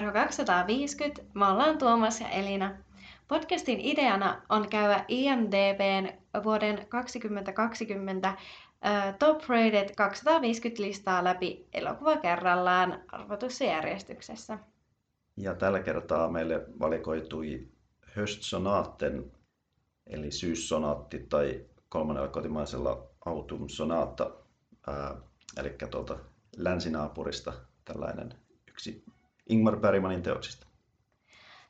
Kerho 250. Me ollaan Tuomas ja Elina. Podcastin ideana on käydä IMDBn vuoden 2020 uh, Top Rated 250 listaa läpi elokuva kerrallaan arvotussa järjestyksessä. Ja tällä kertaa meille valikoitui Höstsonaten, eli syyssonaatti tai kolmannella kotimaisella Autumn Sonata, ää, eli tuolta länsinaapurista tällainen yksi Ingmar Bergmanin teoksista.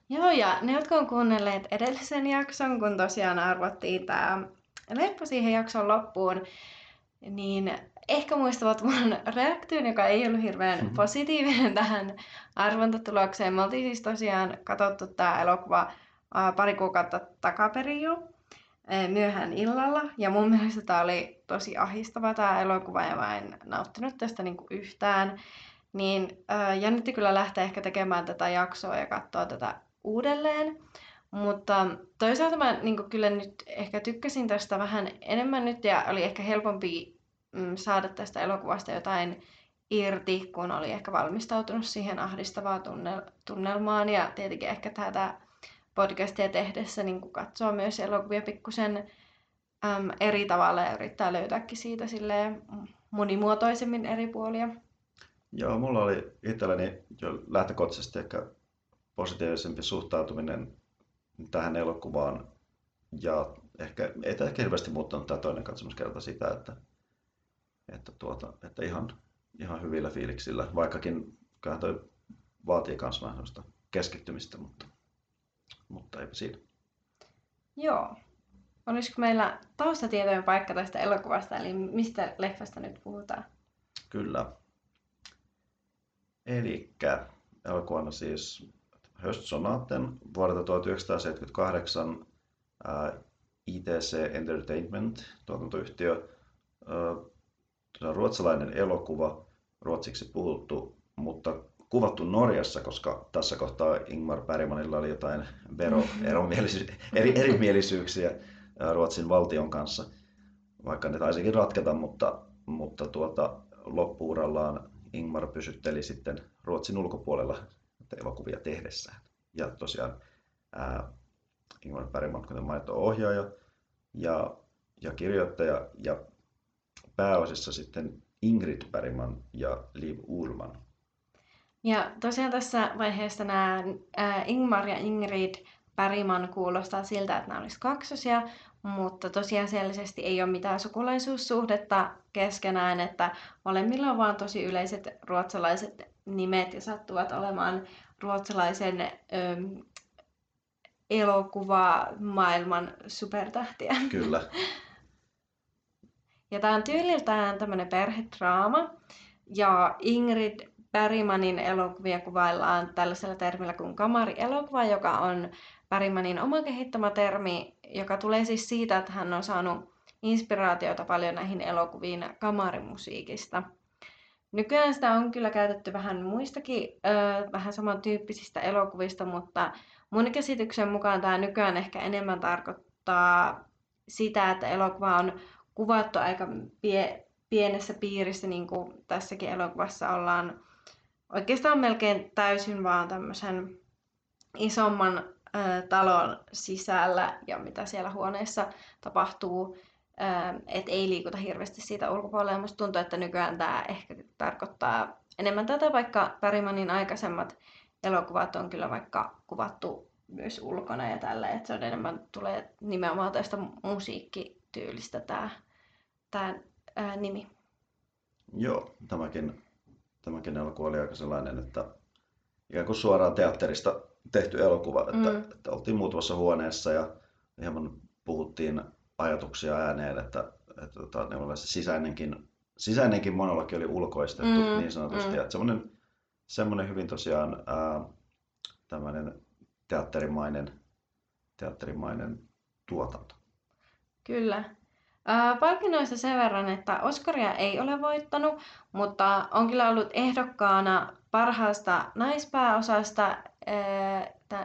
Joo, ja ne, jotka on kuunnelleet edellisen jakson, kun tosiaan arvottiin tämä leppo siihen jakson loppuun, niin ehkä muistavat mun reaktion, joka ei ollut hirveän mm-hmm. positiivinen tähän arvontatulokseen. Me oltiin siis tosiaan katsottu tämä elokuva pari kuukautta takaperin jo myöhään illalla. Ja mun mielestä tämä oli tosi ahistava tämä elokuva ja mä en nauttinut tästä niinku yhtään. Niin äh, jännitti kyllä lähteä ehkä tekemään tätä jaksoa ja katsoa tätä uudelleen. Mutta toisaalta mä niin kyllä nyt ehkä tykkäsin tästä vähän enemmän nyt ja oli ehkä helpompi mm, saada tästä elokuvasta jotain irti, kun oli ehkä valmistautunut siihen ahdistavaan tunnel- tunnelmaan. Ja tietenkin ehkä tätä podcastia tehdessä niin katsoa myös elokuvia pikkusen äm, eri tavalla ja yrittää löytääkin siitä silleen monimuotoisemmin eri puolia. Joo, mulla oli itselläni jo lähtökohtaisesti ehkä positiivisempi suhtautuminen tähän elokuvaan ja ehkä, ei tämä ehkä hirveästi muuttanut tämä toinen katsomuskerta sitä, että, että, tuota, että ihan, ihan hyvillä fiiliksillä, vaikkakin kyllä toi vaatii myös vähän keskittymistä, mutta, mutta eipä siinä. Joo. Olisiko meillä taustatietojen paikka tästä elokuvasta, eli mistä leffasta nyt puhutaan? Kyllä. Eli elokuvana siis Höstsonaten vuodelta 1978 ää, ITC Entertainment tuotantoyhtiö. Ää, ruotsalainen elokuva, ruotsiksi puhuttu, mutta kuvattu Norjassa, koska tässä kohtaa Ingmar Bergmanilla oli jotain vero, eri, erimielisyyksiä Ruotsin valtion kanssa, vaikka ne taisikin ratketa, mutta, mutta tuota, loppuurallaan Ingmar pysytteli sitten Ruotsin ulkopuolella elokuvia tehdessään. Ja tosiaan ää, Ingmar Bergman, kuten mainittu, ohjaaja ja, ja kirjoittaja ja pääosissa sitten Ingrid Bergman ja Liv Ullman. Ja tosiaan tässä vaiheessa nämä ää, Ingmar ja Ingrid Bergman kuulostaa siltä, että nämä olisivat kaksosia, mutta tosiasiallisesti ei ole mitään sukulaisuussuhdetta keskenään, että molemmilla on vaan tosi yleiset ruotsalaiset nimet ja sattuvat olemaan ruotsalaisen ö, maailman supertähtiä. Kyllä. Ja tämä on tyyliltään tämmöinen perhedraama. Ja Ingrid Bergmanin elokuvia kuvaillaan tällaisella termillä kuin kamari-elokuva, joka on Bergmanin oma kehittämä termi, joka tulee siis siitä, että hän on saanut inspiraatiota paljon näihin elokuviin kamarimusiikista. Nykyään sitä on kyllä käytetty vähän muistakin, ö, vähän samantyyppisistä elokuvista, mutta mun käsityksen mukaan tämä nykyään ehkä enemmän tarkoittaa sitä, että elokuva on kuvattu aika pie, pienessä piirissä, niin kuin tässäkin elokuvassa ollaan oikeastaan melkein täysin vaan tämmöisen isomman talon sisällä ja mitä siellä huoneessa tapahtuu että ei liikuta hirveästi siitä ulkopuolella. Ja musta tuntuu, että nykyään tämä ehkä tarkoittaa enemmän tätä, vaikka Pärimanin aikaisemmat elokuvat on kyllä vaikka kuvattu myös ulkona ja tällä, että se on enemmän tulee nimenomaan tästä musiikkityylistä tämä, tämä ää, nimi. Joo, tämäkin, tämäkin elokuva oli aika sellainen, että ikään kuin suoraan teatterista tehty elokuva, että, mm. että oltiin muutamassa huoneessa ja hieman puhuttiin ajatuksia ääneen, että, että, että ne se sisäinenkin, sisäinenkin monologi oli ulkoistettu mm, niin sanotusti. Mm. Että semmoinen, semmoinen hyvin tosiaan ää, tämmöinen teatterimainen, teatterimainen tuotanto. Kyllä. Palkinnoista sen verran, että Oscaria ei ole voittanut, mutta on kyllä ollut ehdokkaana parhaasta naispääosasta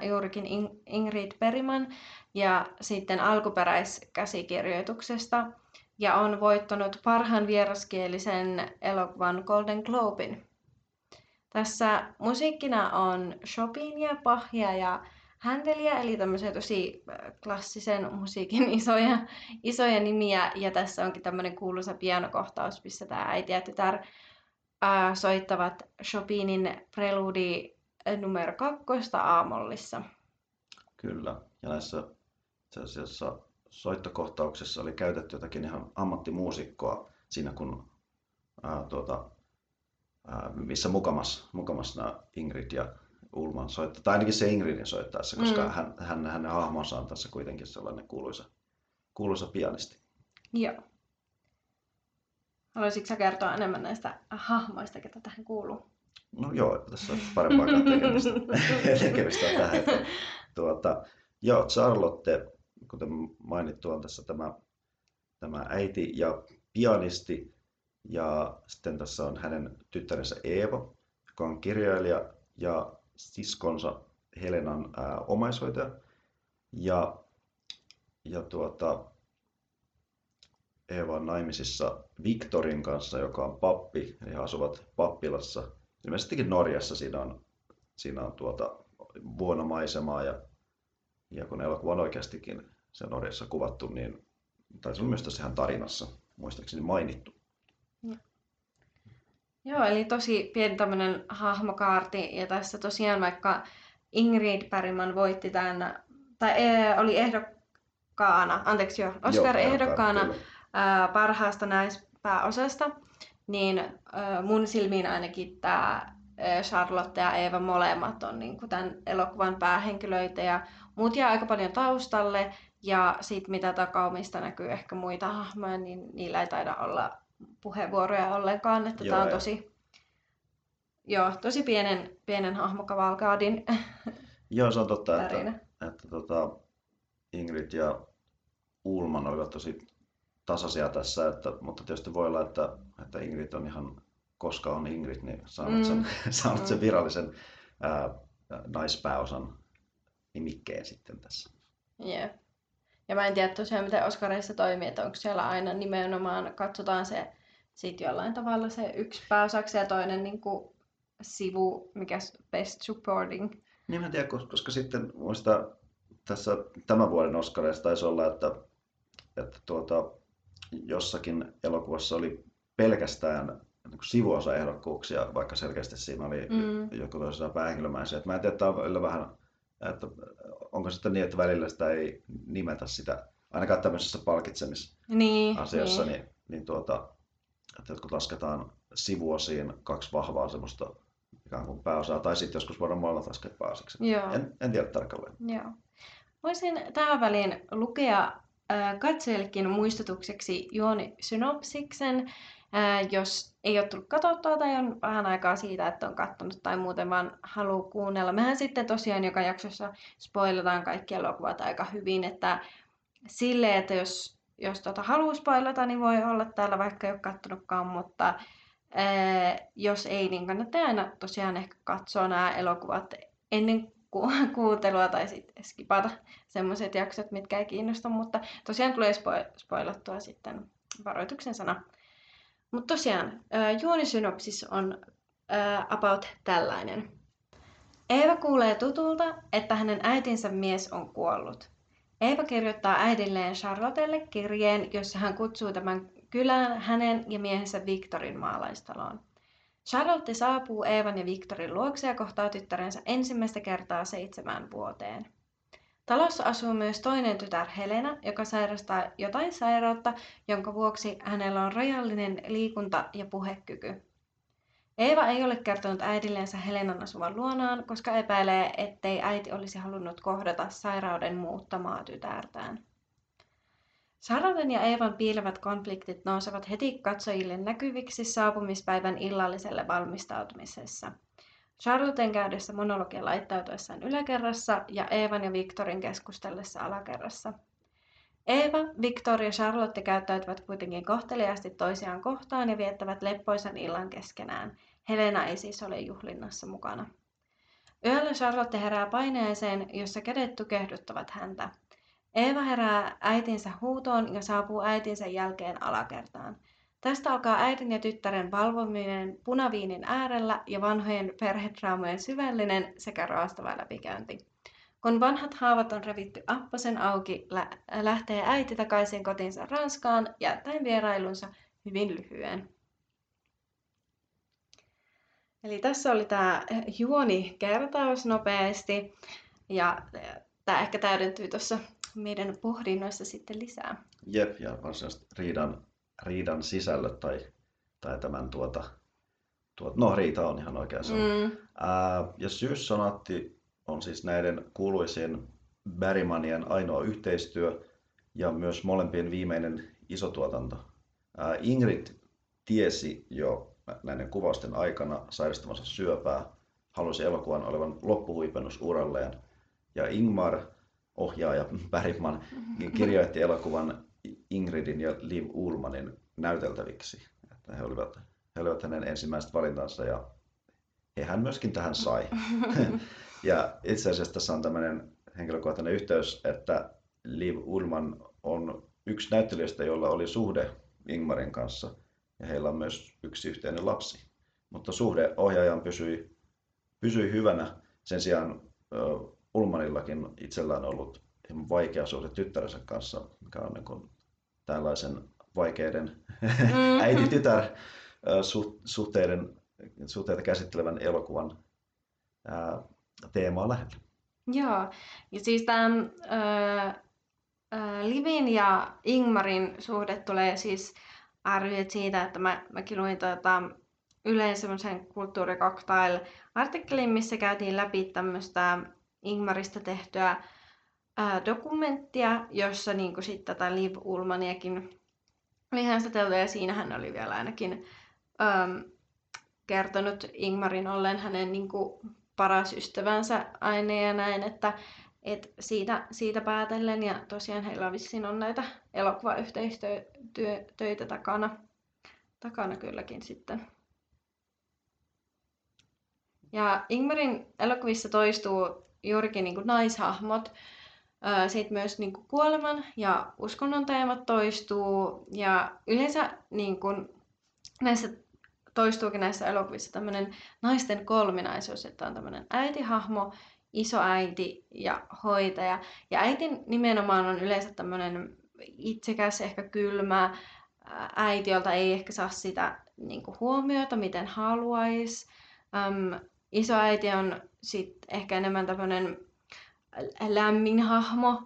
juurikin Ingrid Bergman ja sitten alkuperäiskäsikirjoituksesta ja on voittanut parhaan vieraskielisen elokuvan Golden Globin. Tässä musiikkina on Chopinia, Bachia ja Händeliä, eli tämmöisiä tosi äh, klassisen musiikin isoja, isoja nimiä. Ja tässä onkin tämmöinen kuuluisa pianokohtaus, missä tämä äiti ja tytär äh, soittavat Chopinin preludi numero kakkosta aamollissa. Kyllä, ja näissä itse asiassa soittokohtauksessa oli käytetty jotakin ihan ammattimuusikkoa siinä, kun ää, tuota, ää, missä mukamas, mukamas nämä Ingrid ja Ulman soittaa, tai ainakin se Ingridin soittaessa, koska mm. hän, hän, hänen hahmonsa on tässä kuitenkin sellainen kuuluisa, kuuluisa pianisti. Joo. Haluaisitko sä kertoa enemmän näistä hahmoista, ketä tähän kuuluu? No joo, tässä on parempaa tekemistä, tekemistä tähän. Tuota, joo, Charlotte, kuten mainittu, on tässä tämä, tämä äiti ja pianisti. Ja sitten tässä on hänen tyttärensä Eeva, joka on kirjailija ja siskonsa Helenan ää, omaishoitaja. Ja, ja tuota, Eeva on naimisissa Viktorin kanssa, joka on pappi. He asuvat pappilassa. Ilmeisestikin Norjassa siinä on, siinä on tuota, vuonomaisemaa ja, ja kun elokuva on oikeastikin se Norjassa kuvattu, niin taisi olla myös tässä ihan tarinassa muistaakseni mainittu. Joo, eli tosi pieni tämmöinen hahmokaarti. Ja tässä tosiaan vaikka Ingrid Bergman voitti tämän, tai e, oli ehdokkaana, anteeksi jo, Oscar-ehdokkaana parhaasta naispääosasta, niin mun silmiin ainakin tämä Charlotte ja Eeva molemmat on niin kuin tämän elokuvan päähenkilöitä ja muut jää aika paljon taustalle ja sitten mitä takaumista näkyy ehkä muita hahmoja, niin niillä ei taida olla puheenvuoroja ollenkaan, että tämä on tosi, joo, tosi pienen, pienen hahmokavalkaadin Joo, se on totta, että, että, että tota, Ingrid ja Ulman olivat tosi tasaisia tässä, että, mutta tietysti voi olla, että, että Ingrid on ihan, koska on Ingrid, niin saanut, mm. sen, saanut mm. sen virallisen ää, naispääosan nimikkeen sitten tässä. Yeah. Ja mä en tiedä tosiaan, miten Oscarissa toimii, että onko siellä aina nimenomaan, katsotaan se sit jollain tavalla se yksi pääosaksi ja toinen niin kuin sivu, mikä best supporting. Niin mä en tiedä, koska sitten muista tässä tämän vuoden Oscarissa taisi olla, että, että tuota, jossakin elokuvassa oli pelkästään niin sivuosaehdokkuuksia, vaikka selkeästi siinä oli mm. joku toisessa päähenkilömäisiä. Mä en tiedä, että on vähän, että onko sitten niin, että välillä sitä ei nimetä sitä, ainakaan tämmöisessä palkitsemisasiassa, niin, niin. niin, niin tuota, että jotkut lasketaan sivuosiin kaksi vahvaa semmoista ikään kuin pääosaa, tai sitten joskus voidaan molemmat laskea pääosaksi. En, en tiedä tarkalleen. Joo. Voisin tähän väliin lukea katsojillekin muistutukseksi juoni synopsiksen, jos ei ole tullut katsottua tai on vähän aikaa siitä, että on katsonut tai muuten vaan haluaa kuunnella. Mehän sitten tosiaan joka jaksossa spoilataan kaikki elokuvat aika hyvin, että sille, että jos, jos tota haluaa spoilata, niin voi olla täällä vaikka ei ole katsonutkaan, mutta ää, jos ei, niin kannattaa aina tosiaan ehkä katsoa nämä elokuvat ennen ku- kuuntelua tai sitten skipata semmoiset jaksot, mitkä ei kiinnosta, mutta tosiaan tulee spo- spoilattua sitten varoituksen sana. Mutta tosiaan, juonisynopsis on ää, about tällainen. Eeva kuulee tutulta, että hänen äitinsä mies on kuollut. Eeva kirjoittaa äidilleen Charlottelle kirjeen, jossa hän kutsuu tämän kylän hänen ja miehensä Victorin maalaistaloon. Charlotte saapuu Eevan ja Victorin luokse ja kohtaa tyttärensä ensimmäistä kertaa seitsemään vuoteen. Talossa asuu myös toinen tytär Helena, joka sairastaa jotain sairautta, jonka vuoksi hänellä on rajallinen liikunta- ja puhekyky. Eeva ei ole kertonut äidillensä Helenan asuvan luonaan, koska epäilee, ettei äiti olisi halunnut kohdata sairauden muuttamaa tytärtään. Charlotten ja Eevan piilevät konfliktit nousevat heti katsojille näkyviksi saapumispäivän illalliselle valmistautumisessa. Charlotten käydessä monologia laittautuessaan yläkerrassa ja Eevan ja Victorin keskustellessa alakerrassa. Eeva, Victor ja Charlotte käyttäytyvät kuitenkin kohteliaasti toisiaan kohtaan ja viettävät leppoisan illan keskenään. Helena ei siis ole juhlinnassa mukana. Yöllä Charlotte herää paineeseen, jossa kädet tukehduttavat häntä. Eeva herää äitinsä huutoon ja saapuu äitinsä jälkeen alakertaan. Tästä alkaa äidin ja tyttären valvominen punaviinin äärellä ja vanhojen perhetraumojen syvällinen sekä raastava läpikäynti. Kun vanhat haavat on revitty apposen auki, lähtee äiti takaisin kotinsa Ranskaan, jättäen vierailunsa hyvin lyhyen. Eli tässä oli tämä juoni kertaus nopeasti ja tämä ehkä täydentyy tuossa meidän pohdinnoissa sitten lisää. Jep, ja varsinaisesti riidan, riidan sisällöt tai, tai tämän tuota, tuota, no riita on ihan oikein Mm. Ää, ja syyssonaatti on siis näiden kuuluisien Berrymanien ainoa yhteistyö ja myös molempien viimeinen isotuotanto. Ää, Ingrid tiesi jo näiden kuvausten aikana sairastamansa syöpää, halusi elokuvan olevan loppuhuipennus uralleen. Ja Ingmar, ohjaaja Bergman, kirjoitti elokuvan Ingridin ja Liv Ullmanin näyteltäviksi. Että he olivat, he olivat hänen ensimmäiset valintansa ja hän myöskin tähän sai. ja itse asiassa tässä on tämmöinen henkilökohtainen yhteys, että Liv Ullman on yksi näyttelijöistä, jolla oli suhde Ingmarin kanssa – ja heillä on myös yksi yhteinen lapsi. Mutta suhde ohjaajaan pysyi, pysyi hyvänä. Sen sijaan Ulmanillakin itsellään on ollut vaikea suhde tyttärensä kanssa, mikä on niin tällaisen vaikeiden mm. äiti-tytär suhteiden, suhteita käsittelevän elokuvan ää, teemaa lähellä. Joo, ja siis tämän äh, Livin ja Ingmarin suhde tulee siis arvioit siitä, että mä, mäkin luin tuota, yleensä semmoisen kulttuurikoktail-artikkelin, missä käytiin läpi tämmöistä Ingmarista tehtyä ää, dokumenttia, jossa niin sitten tätä Liv Ulmaniakin oli haastateltu ja siinä hän oli vielä ainakin äm, kertonut Ingmarin ollen hänen niin kuin, paras ystävänsä aine ja näin, että et siitä, siitä päätellen, ja tosiaan heillä vissiin on näitä elokuvayhteistyötöitä takana, takana kylläkin sitten. Ja Ingmarin elokuvissa toistuu juurikin niin kuin naishahmot, sitten myös niin kuin kuoleman ja uskonnon teemat toistuu. Ja yleensä niin kuin näissä toistuukin näissä elokuvissa tämmöinen naisten kolminaisuus, että on tämmöinen äitihahmo, isoäiti ja hoitaja. Ja äitin nimenomaan on yleensä tämmöinen itsekäs, ehkä kylmä äiti, jolta ei ehkä saa sitä niin kuin huomiota, miten haluaisi. Isoäiti on sitten ehkä enemmän tämmöinen lämmin hahmo,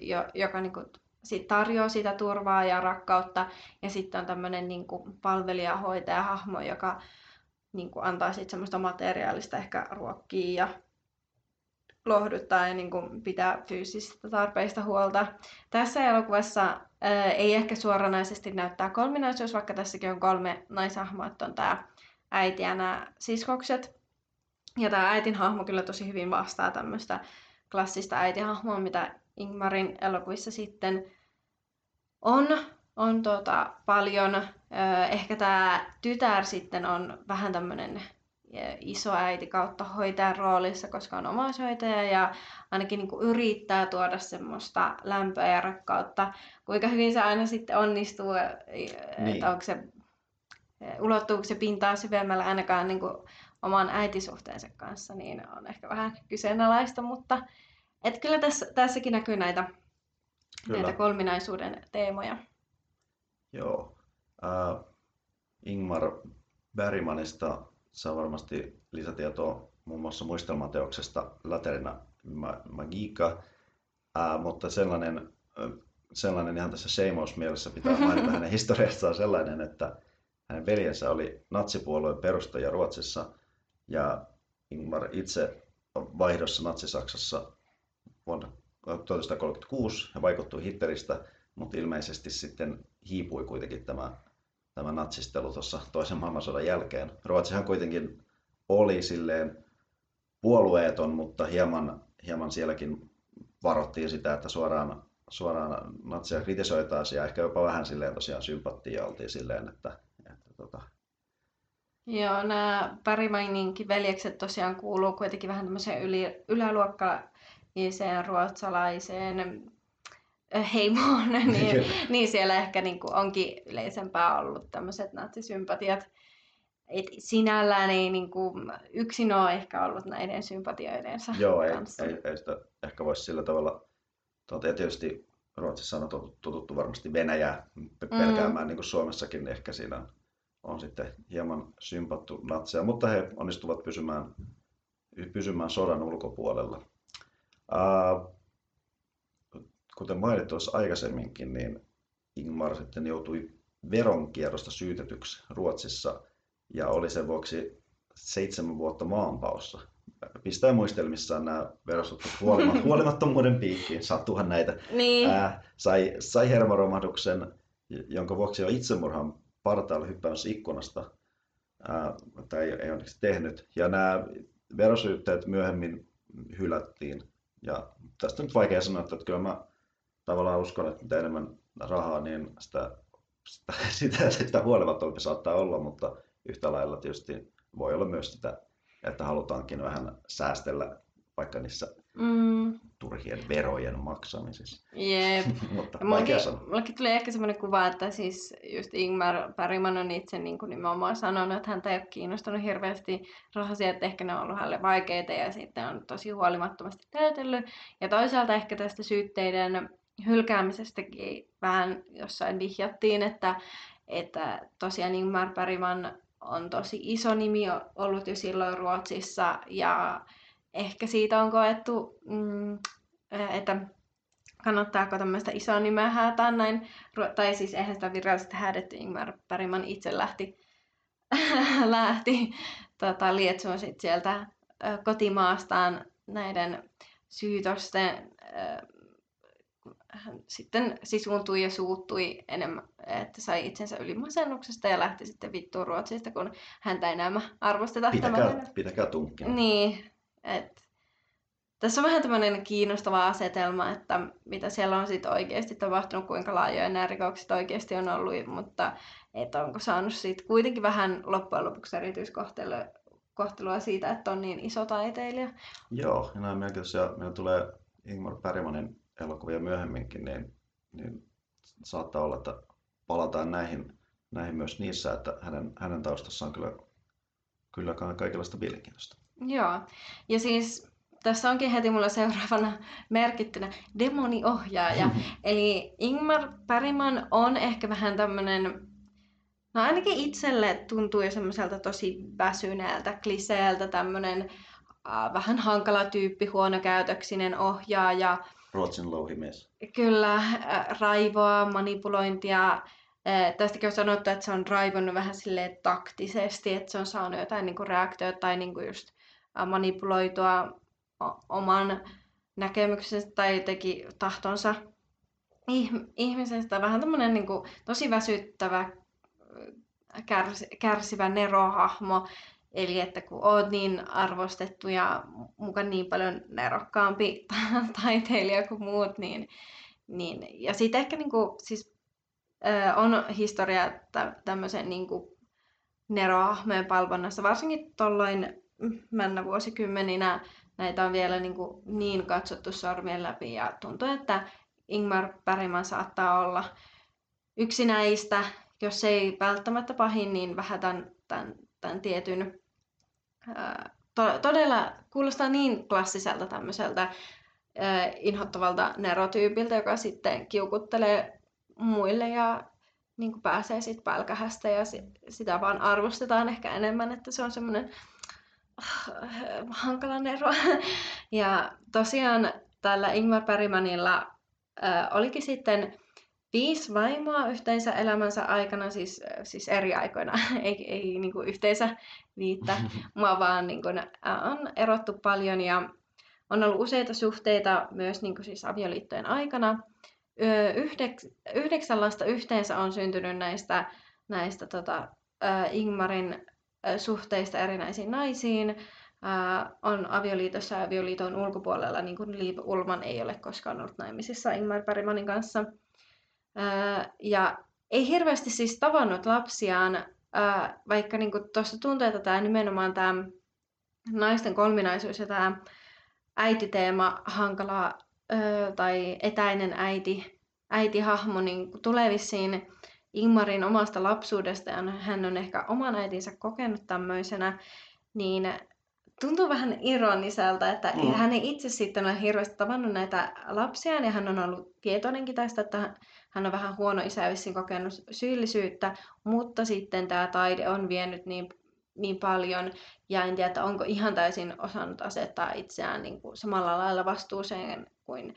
jo, joka niin kuin, sit tarjoaa sitä turvaa ja rakkautta. Ja sitten on tämmöinen niin palvelija-hoitaja-hahmo, joka niin kuin, antaa sitten semmoista materiaalista ehkä ruokkia ja lohduttaa ja niin kuin pitää fyysisistä tarpeista huolta. Tässä elokuvassa ää, ei ehkä suoranaisesti näyttää kolminaisuus, vaikka tässäkin on kolme naishahmoa, että on tämä äiti ja nämä siskokset. Ja tämä äitin hahmo kyllä tosi hyvin vastaa tämmöistä klassista äitihahmoa, mitä Ingmarin elokuvissa sitten on, on tota, paljon. Ehkä tämä tytär sitten on vähän tämmöinen isoäiti kautta hoitajan roolissa, koska on omaishoitaja ja ainakin niin kuin yrittää tuoda semmoista lämpöä ja rakkautta. Kuinka hyvin se aina sitten onnistuu, niin. että onko se, ulottuuko se pintaa syvemmällä ainakaan niin kuin oman äitisuhteensa kanssa, niin on ehkä vähän kyseenalaista, mutta et kyllä tässä, tässäkin näkyy näitä, kyllä. näitä kolminaisuuden teemoja. Joo. Uh, Ingmar Bergmanista saa varmasti lisätietoa muun muassa muistelmateoksesta Laterina Magica, ää, mutta sellainen, sellainen ihan tässä Seimous mielessä pitää mainita hänen historiastaan sellainen, että hänen veljensä oli natsipuolueen perustaja Ruotsissa ja Ingmar itse vaihdossa Natsi-Saksassa vuonna 1936 ja vaikuttui Hitleristä, mutta ilmeisesti sitten hiipui kuitenkin tämä tämä natsistelu tuossa toisen maailmansodan jälkeen. Ruotsihan kuitenkin oli silleen puolueeton, mutta hieman, hieman sielläkin varottiin sitä, että suoraan, suoraan natsia kritisoitaisiin ja ehkä jopa vähän silleen tosiaan sympattia oltiin silleen, että, että tota... Joo, nämä Pärimaininkin veljekset tosiaan kuuluu kuitenkin vähän tämmöiseen yli, yläluokkaiseen ruotsalaiseen heimoon, niin, niin siellä ehkä niin kuin onkin yleisempää ollut tämmöiset natsisympatiat. Et sinällään ei niin kuin, yksin ole ehkä ollut näiden sympatioidensa Joo, ei, kanssa. ei, ei sitä ehkä voisi sillä tavalla, tuota, ja tietysti Ruotsissa on totuttu varmasti Venäjää pelkäämään, mm. niin kuin Suomessakin ehkä siinä on sitten hieman sympattu natseja, mutta he onnistuvat pysymään, pysymään sodan ulkopuolella. Uh, kuten mainittu tuossa aikaisemminkin, niin Ingmar sitten joutui veronkierrosta syytetyksi Ruotsissa ja oli sen vuoksi seitsemän vuotta maanpaussa. Pistää muistelmissaan nämä verosutut huolimattomuuden piikkiin, sattuuhan näitä. Niin. Ää, sai, sai hermoromahduksen, jonka vuoksi jo itsemurhan partaalla hyppäämässä ikkunasta, ää, tai ei, ei onneksi tehnyt. Ja nämä verosyytteet myöhemmin hylättiin. Ja tästä on nyt vaikea sanoa, että kyllä mä tavallaan uskon, että mitä enemmän rahaa, niin sitä, sitä, sitä, sitä huolimattomampi saattaa olla, mutta yhtä lailla tietysti voi olla myös sitä, että halutaankin vähän säästellä vaikka niissä mm. turhien verojen maksamisissa. Jep. Mutta. Mullekin tuli ehkä semmoinen kuva, että siis just Ingmar Bergman on itse niin kuin nimenomaan sanonut, että häntä ei ole kiinnostunut hirveästi rahasia, että ehkä ne on ollut hänelle vaikeita ja sitten on tosi huolimattomasti täytellyt. Ja toisaalta ehkä tästä syytteiden hylkäämisestäkin vähän jossain vihjattiin, että, että tosiaan Ingmar Bergman on tosi iso nimi ollut jo silloin Ruotsissa ja ehkä siitä on koettu, mm, että kannattaako tämmöistä isoa nimeä häätää näin, tai siis eihän sitä virallisesti häädetty, Ingmar Bergman itse lähti, lähti tota, lietsoon sit sieltä kotimaastaan näiden syytösten hän sitten sisuuntui ja suuttui enemmän, että sai itsensä yli masennuksesta ja lähti sitten vittuun Ruotsista, kun häntä ei enää arvosteta. Pitäkää, tämän. pitäkää tunkkina. Niin, että tässä on vähän tämmöinen kiinnostava asetelma, että mitä siellä on sitten oikeasti tapahtunut, kuinka laajoja nämä rikokset oikeasti on ollut, mutta että onko saanut sitten kuitenkin vähän loppujen lopuksi erityiskohtelua siitä, että on niin iso taiteilija. Joo, ja näin meilläkin meillä tulee Ingmar Bergmanin elokuvia myöhemminkin, niin, niin saattaa olla, että palataan näihin, näihin myös niissä, että hänen, hänen taustassaan kyllä, kyllä kaikenlaista mielenkiintoista. Joo, ja siis tässä onkin heti mulla seuraavana merkittynä demoniohjaaja. Eli Ingmar Bergman on ehkä vähän tämmöinen, no ainakin itselle tuntuu jo semmoiselta tosi väsyneeltä, kliseeltä, tämmöinen äh, vähän hankala tyyppi, huonokäytöksinen ohjaaja, Ruotsin louhimies. Kyllä, äh, raivoa, manipulointia. Äh, tästäkin on sanottu, että se on raivonnut vähän sille taktisesti, että se on saanut jotain niin kuin reaktioita tai niin kuin just manipuloitua oman näkemyksensä tai teki tahtonsa ihmisestä. Vähän tämmöinen niin kuin, tosi väsyttävä, kärsivä nerohahmo, Eli että kun oot niin arvostettu ja mukaan niin paljon nerokkaampi taiteilija kuin muut, niin, niin ja sitten ehkä niin kuin, siis, on historia tämmöisen niin kuin nerohahmojen palvonnassa, varsinkin tuolloin männä vuosikymmeninä. Näitä on vielä niin, kuin niin katsottu sormien läpi ja tuntuu, että Ingmar Bergman saattaa olla yksi näistä, jos ei välttämättä pahin, niin vähän tämän, tämän tämän tietyn, to, todella kuulostaa niin klassiselta tämmöiseltä inhottavalta nerotyypiltä, joka sitten kiukuttelee muille ja niin pääsee sitten pälkähästä ja sitä vaan arvostetaan ehkä enemmän, että se on semmoinen uh, hankala nero. ja tosiaan tällä Ingmar Bergmanilla uh, olikin sitten viisi vaimoa yhteensä elämänsä aikana, siis, siis eri aikoina, ei, ei niin kuin yhteensä viittä, mua vaan niin kuin, on erottu paljon ja on ollut useita suhteita myös niin kuin siis avioliittojen aikana. Yhdeks, yhdeksän lasta yhteensä on syntynyt näistä, näistä tota, Ingmarin suhteista erinäisiin naisiin. on avioliitossa ja avioliiton ulkopuolella, niin kuin Liv Ulman ei ole koskaan ollut naimisissa Ingmar Bergmanin kanssa ja ei hirveästi siis tavannut lapsiaan, vaikka niin tuossa tuntuu, että tämä nimenomaan tämä naisten kolminaisuus ja tämä äititeema, hankala tai etäinen äiti, äitihahmo niin tulee vissiin Ingmarin omasta lapsuudesta ja hän on ehkä oman äitinsä kokenut tämmöisenä, niin tuntuu vähän ironiselta, että mm. hän ei itse sitten ole hirveästi tavannut näitä lapsia ja hän on ollut tietoinenkin tästä, että hän on vähän huono isä ja vissiin kokenut syyllisyyttä, mutta sitten tämä taide on vienyt niin, niin paljon ja en tiedä, että onko ihan täysin osannut asettaa itseään niin kuin samalla lailla vastuuseen kuin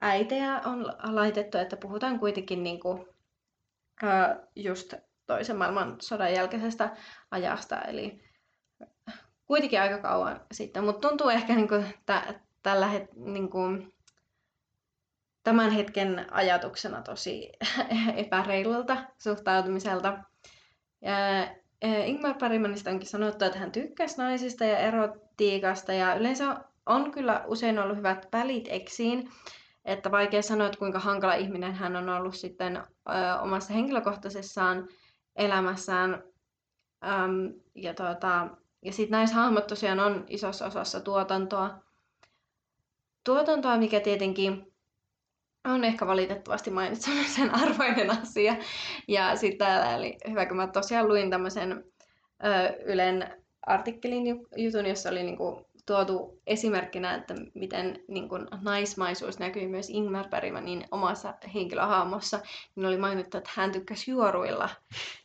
äitejä on laitettu, että puhutaan kuitenkin niin kuin, just toisen maailmansodan jälkeisestä ajasta, eli kuitenkin aika kauan sitten, mutta tuntuu ehkä niin kuin, tä, tällä het, niin kuin, tämän hetken ajatuksena tosi epäreilulta suhtautumiselta. Ja, Ingmar Bergmanista onkin sanottu, että hän tykkäsi naisista ja erotiikasta ja yleensä on kyllä usein ollut hyvät välit eksiin, että vaikea sanoa, että kuinka hankala ihminen hän on ollut sitten ö, omassa henkilökohtaisessaan elämässään. Öm, ja tuota, ja sitten näissä hahmot tosiaan on isossa osassa tuotantoa. Tuotantoa, mikä tietenkin on ehkä valitettavasti mainitsemisen arvoinen asia. Ja sitten täällä oli hyvä, kun mä tosiaan luin tämmöisen Ylen artikkelin jutun, jossa oli niinku tuotu esimerkkinä, että miten niin kuin, naismaisuus näkyy myös Ingmar Bergmanin omassa henkilöhahmossa, niin oli mainittu, että hän tykkäsi juoruilla,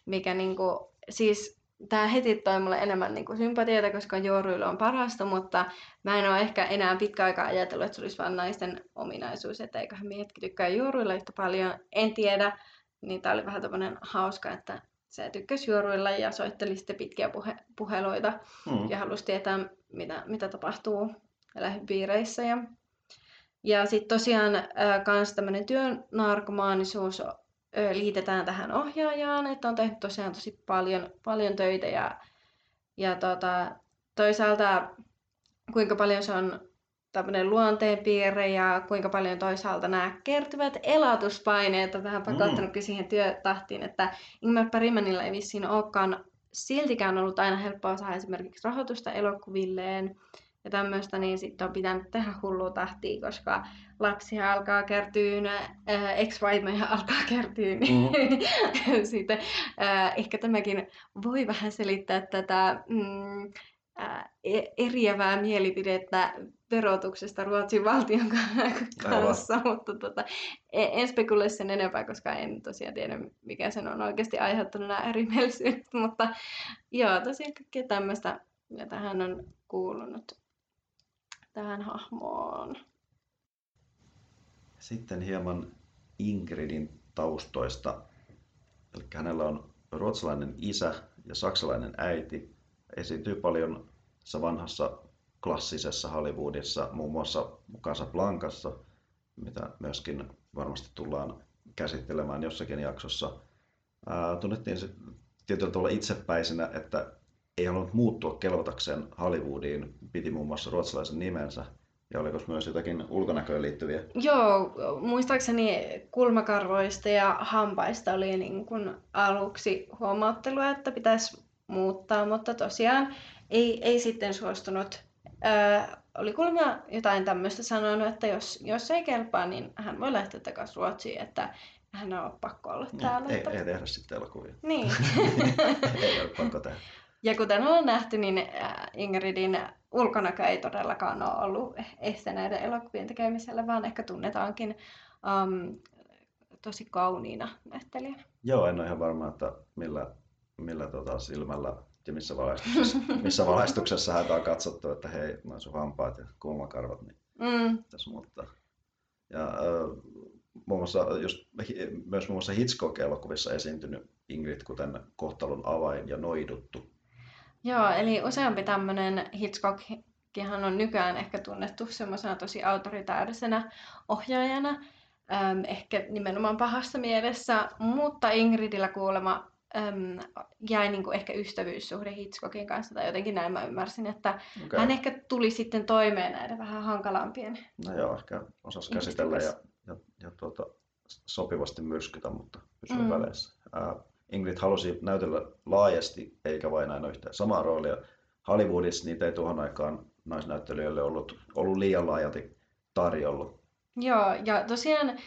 mikä niin kuin, siis tämä heti toi mulle enemmän niin kuin sympatiota, koska juoruilu on parasta, mutta mä en ole ehkä enää pitkä aikaa ajatellut, että se olisi vain naisten ominaisuus, että eiköhän miehetkin tykkää juoruilla yhtä paljon. En tiedä, niin tämä oli vähän tämmöinen hauska, että se tykkäsi juoruilla ja soitteli sitten pitkiä puhe- puheluita mm. ja halusi tietää, mitä, mitä tapahtuu lähipiireissä. Ja, ja sitten tosiaan myös tämmöinen työn narkomaanisuus ö, liitetään tähän ohjaajaan, että on tehnyt tosiaan tosi paljon, paljon töitä ja, ja tota, toisaalta kuinka paljon se on tämmöinen luonteenpiirre ja kuinka paljon toisaalta nämä kertyvät elatuspaineet on vähän pakottanut mm. siihen työtahtiin, että Ingmar Bergmanilla ei vissiin olekaan siltikään ollut aina helppoa saada esimerkiksi rahoitusta elokuvilleen ja tämmöistä, niin sitten on pitänyt tehdä hullua tahtia, koska lapsia alkaa kertyä, äh, ex alkaa kertyä, niin mm. sitten äh, ehkä tämäkin voi vähän selittää tätä mm, äh, eriävää mielipidettä verotuksesta Ruotsin valtion kanssa, Aivan. mutta tota, en, en spekuloi sen enempää, koska en tosiaan tiedä, mikä sen on oikeasti aiheuttanut nämä erimielisyydet, mutta joo, tosiaan kaikkea tämmöistä, mitä hän on kuulunut tähän hahmoon. Sitten hieman Ingridin taustoista. Eli hänellä on ruotsalainen isä ja saksalainen äiti. Esiintyy paljon vanhassa klassisessa Hollywoodissa, muun muassa Casablancassa, mitä myöskin varmasti tullaan käsittelemään jossakin jaksossa. Ää, tunnettiin se tietyllä tavalla itsepäisenä, että ei halunnut muuttua kelvotakseen Hollywoodiin, piti muun muassa ruotsalaisen nimensä. Ja oliko myös jotakin ulkonäköön liittyviä? Joo, muistaakseni kulmakarvoista ja hampaista oli niin kuin aluksi huomauttelua, että pitäisi muuttaa, mutta tosiaan ei, ei sitten suostunut Öö, oli kuulemma jotain tämmöistä sanonut, että jos, jos ei kelpaa, niin hän voi lähteä takaisin Ruotsiin, että hän on pakko olla niin, täällä. Ei, että... ei tehdä sitten elokuvia. Niin. ei ole pakko tehdä. Ja kuten ollaan nähty, niin Ingridin ulkonäkö ei todellakaan ole ollut este näiden elokuvien tekemiselle, vaan ehkä tunnetaankin um, tosi kauniina näyttelijänä. Joo, en ole ihan varma, että millä, millä tota silmällä ja missä valaistuksessa, missä valaistuksessa häntä on katsottu, että hei, noin sun hampaat ja kulmakarvat, niin mm. tässä muuttaa. Ja äh, muun muassa, just, myös muun muassa Hitchcock-elokuvissa esiintynyt Ingrid, kuten Kohtalon avain ja Noiduttu. Joo, eli useampi tämmöinen Hitchcockhan on nykyään ehkä tunnettu semmoisena tosi autoritäärisenä ohjaajana, ähm, ehkä nimenomaan pahassa mielessä, mutta Ingridillä kuulemma äm, jäi niin kuin ehkä ystävyyssuhde Hitchcockin kanssa, tai jotenkin näin mä ymmärsin, että okay. hän ehkä tuli sitten toimeen näiden vähän hankalampien. No joo, ehkä osasi käsitellä ja, ja, ja tuota, sopivasti myrskytä, mutta pysyä mm. väleissä. Äh, Ingrid halusi näytellä laajasti, eikä vain aina yhtä samaa roolia. Hollywoodissa niitä ei tuohon aikaan naisnäyttelijöille ollut, ollut liian laajalti tarjolla. Joo, ja tosiaan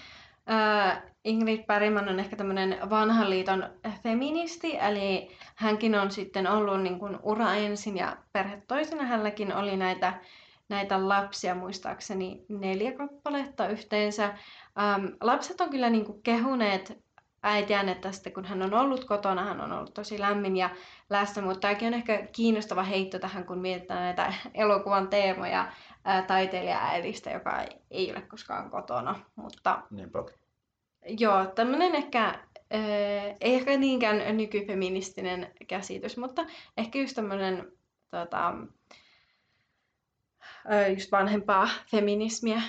Ingrid Bergman on ehkä tämmöinen vanhan liiton feministi, eli hänkin on sitten ollut niin kuin ura ensin ja perhe toisena. Hänelläkin oli näitä, näitä lapsia muistaakseni neljä kappaletta yhteensä. Ähm, lapset on kyllä niin kuin kehuneet äitiään, että sitten kun hän on ollut kotona, hän on ollut tosi lämmin ja läsnä, mutta tämäkin on ehkä kiinnostava heitto tähän, kun mietitään näitä elokuvan teemoja taiteilija-äidistä, joka ei ole koskaan kotona. Mutta Niinpä. joo, tämmöinen ehkä, ei ehkä niinkään nykyfeministinen käsitys, mutta ehkä just tämmöinen tota, just vanhempaa feminismiä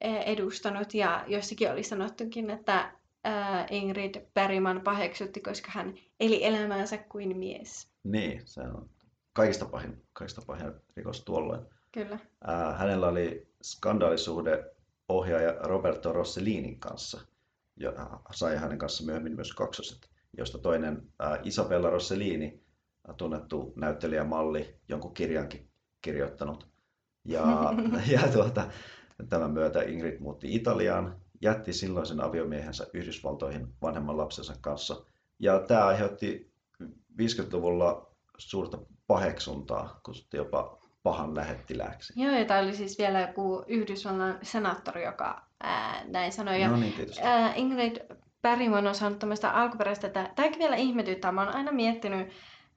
edustanut ja jossakin oli sanottukin, että Ingrid Bergman paheksutti, koska hän eli elämäänsä kuin mies. Niin, se on kaikista pahin, kaikista pahin rikos tuolloin. Kyllä. Ää, hänellä oli skandaalisuhde ohjaaja Roberto Rossellinin kanssa ja sai hänen kanssa myöhemmin myös kaksoset, josta toinen ää, Isabella Rossellini, tunnettu näyttelijämalli, jonkun kirjankin kirjoittanut. Ja, ja tuota, tämän myötä Ingrid muutti Italiaan, jätti silloisen aviomiehensä Yhdysvaltoihin vanhemman lapsensa kanssa. Ja tämä aiheutti 50-luvulla suurta paheksuntaa, kutsuttiin jopa pahan lähettilääksi. Joo, ja tämä oli siis vielä joku Yhdysvallan senaattori, joka ää, näin sanoi. Ja, no niin, tietysti. Ää, Ingrid Bergman on saanut tämmöistä alkuperäistä, että tämäkin vielä ihmetyttää. Mä oon aina miettinyt,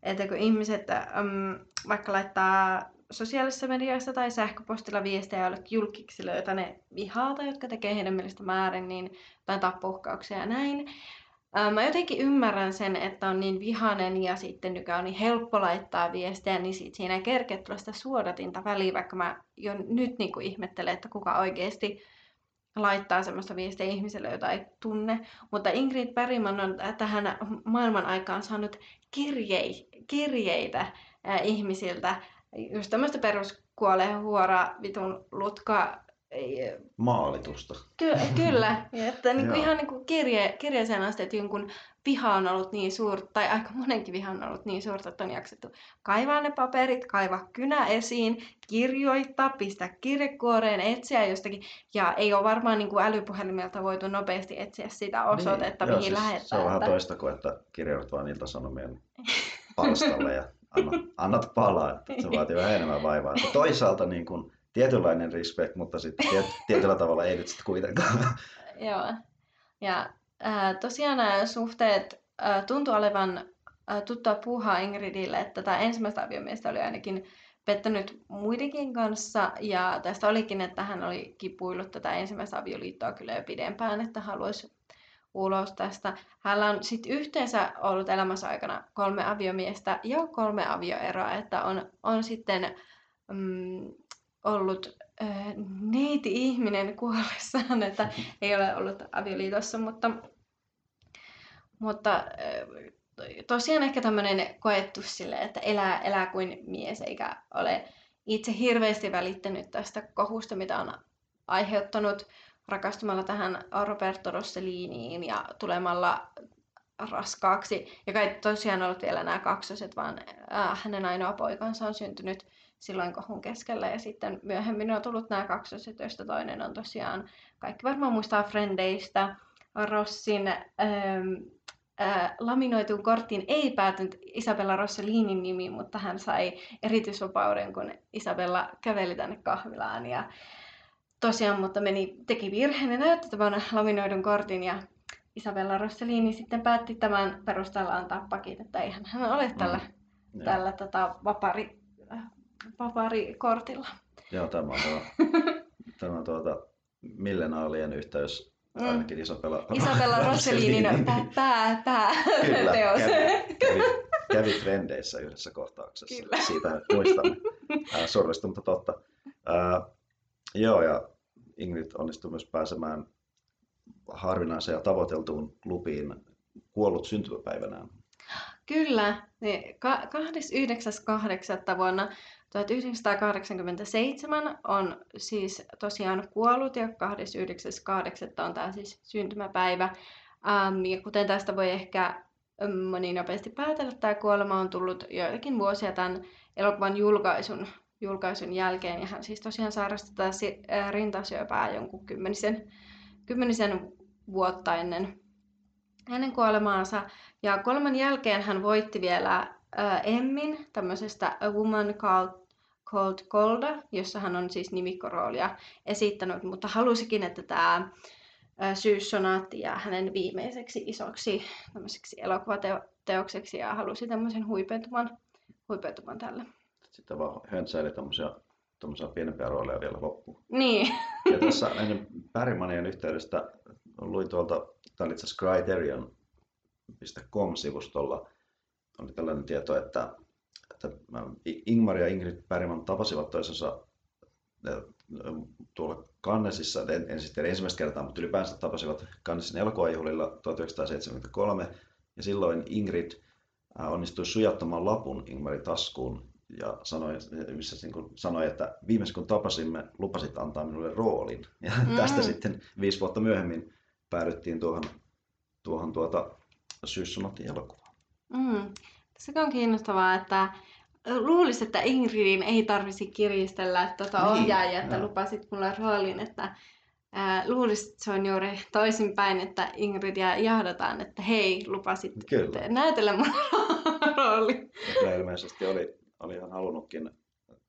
että kun ihmiset äm, vaikka laittaa sosiaalisessa mediassa tai sähköpostilla viestejä jollekin julkiksille, joita ne vihaa tai jotka tekee heidän mielestä määrin, niin tai tappouhkauksia ja näin. Mä jotenkin ymmärrän sen, että on niin vihanen ja sitten nykyään on niin helppo laittaa viestejä, niin sit siinä ei kerkeä tulla sitä suodatinta väliin, vaikka mä jo nyt niin kuin ihmettelen, että kuka oikeasti laittaa semmoista viestiä ihmiselle, jota ei tunne. Mutta Ingrid Bergman on tähän maailman aikaan saanut kirjei, kirjeitä äh, ihmisiltä, just tämmöistä peruskuolee huora, vitun lutka, maalitusta. Ky- kyllä, että niin kuin ihan niin kuin kirje, kirjeeseen asti, että jonkun viha on ollut niin suurta, tai aika monenkin viha on ollut niin suurta, että on jaksettu kaivaa ne paperit, kaivaa kynä esiin, kirjoittaa, pistää kirjekuoreen, etsiä jostakin, ja ei ole varmaan niin kuin älypuhelimelta voitu nopeasti etsiä sitä osoitetta, niin, mihin joo, siis lähettää. Se on vähän toista kuin, että kirjoitat vain ilta-sanomien palstalle ja annat, annat palaa, että se vaatii vähän enemmän vaivaa. Että toisaalta niin kuin, tietynlainen respect, mutta sitten tiet, tietyllä tavalla ei nyt sitten kuitenkaan. Joo. Ja äh, tosiaan nämä suhteet äh, tuntuu olevan äh, tuttua puuhaa Ingridille, että tämä ensimmäistä aviomiestä oli ainakin pettänyt muidenkin kanssa, ja tästä olikin, että hän oli kipuillut tätä ensimmäistä avioliittoa kyllä jo pidempään, että haluaisi ulos tästä. Hänellä on sitten yhteensä ollut elämänsä aikana kolme aviomiestä ja kolme avioeroa, että on, on sitten mm, ollut äh, neiti-ihminen kuollessaan, että ei ole ollut avioliitossa, mutta, mutta äh, tosiaan ehkä tämmöinen koettu sille, että elää, elää kuin mies, eikä ole itse hirveästi välittänyt tästä kohusta, mitä on aiheuttanut rakastumalla tähän Roberto Rosselliniin ja tulemalla raskaaksi. Ja kai tosiaan ollut vielä nämä kaksoset, vaan äh, hänen ainoa poikansa on syntynyt silloin kohun keskellä. Ja sitten myöhemmin on tullut nämä kaksoset, joista toinen on tosiaan, kaikki varmaan muistaa Frendeistä, Rossin ähm, äh, laminoituun korttiin ei päätynyt Isabella Rossellinin nimi, mutta hän sai erityisvapauden, kun Isabella käveli tänne kahvilaan. Ja tosiaan, mutta meni, teki virheen ja näytti tämän laminoidun kortin ja Isabella Rossellini sitten päätti tämän perusteella antaa pakit, että eihän hän ole tällä, mm. tällä tota, vapari, vaparikortilla. Joo, tämä on, tuo, tämä on tuota, millenaalien yhteys mm. ainakin Isabella, Isabella Rossellinin pää, pää, pää Kyllä, teos. Kävi, kävi, kävi trendeissä yhdessä kohtauksessa. Kyllä. Siitä muistamme. Äh, survista, mutta totta. Äh, joo, ja Ingrid onnistui myös pääsemään harvinaiseen ja tavoiteltuun klubiin kuollut syntymäpäivänään. Kyllä, 29.8. vuonna 1987 on siis tosiaan kuollut ja 29.8. on tämä siis syntymäpäivä. Ähm, ja kuten tästä voi ehkä moni nopeasti päätellä, tämä kuolema on tullut joitakin vuosia tämän elokuvan julkaisun, julkaisun jälkeen. Ja hän siis tosiaan sairasti tätä rintasyöpää jonkun kymmenisen, kymmenisen vuotta ennen, ennen kuolemaansa. Ja kuoleman jälkeen hän voitti vielä äh, Emmin tämmöisestä A Woman Called, Called Golda, jossa hän on siis nimikkoroolia esittänyt, mutta halusikin, että tämä syyssonaatti jää hänen viimeiseksi isoksi elokuvateokseksi ja halusi tämmöisen huipentuman, huipentuman tälle. Sitten vaan höntsäili tämmöisiä, tämmöisiä pienempiä rooleja vielä loppuun. Niin. Ja tässä näiden Pärimanien yhteydestä luin tuolta, tämä oli itse criterion.com-sivustolla, oli tällainen tieto, että Ingmar ja Ingrid Bergman tapasivat toisensa tuolla Cannesissa, en, en sitten ensimmäistä kertaa, mutta ylipäänsä tapasivat Cannesin elokuvajuhlilla 1973, ja silloin Ingrid onnistui sujattamaan lapun Ingmarin taskuun ja sanoi, missä niin kuin sanoi, että viimeis kun tapasimme, lupasit antaa minulle roolin. Ja mm. tästä sitten viisi vuotta myöhemmin päädyttiin tuohon, tuohon tuota Syyssonatin elokuvaan. Mm. Tässä on kiinnostavaa, että luulisi, että Ingridin ei tarvisi kiristellä tuota niin, ohjaajia, että no. lupasit mulle roolin, että ää, luulisi, että se on juuri toisinpäin, että Ingridia jahdataan, että hei, lupasit Kyllä. näytellä mun rooli. Kyllä ilmeisesti oli, oli ihan halunnutkin,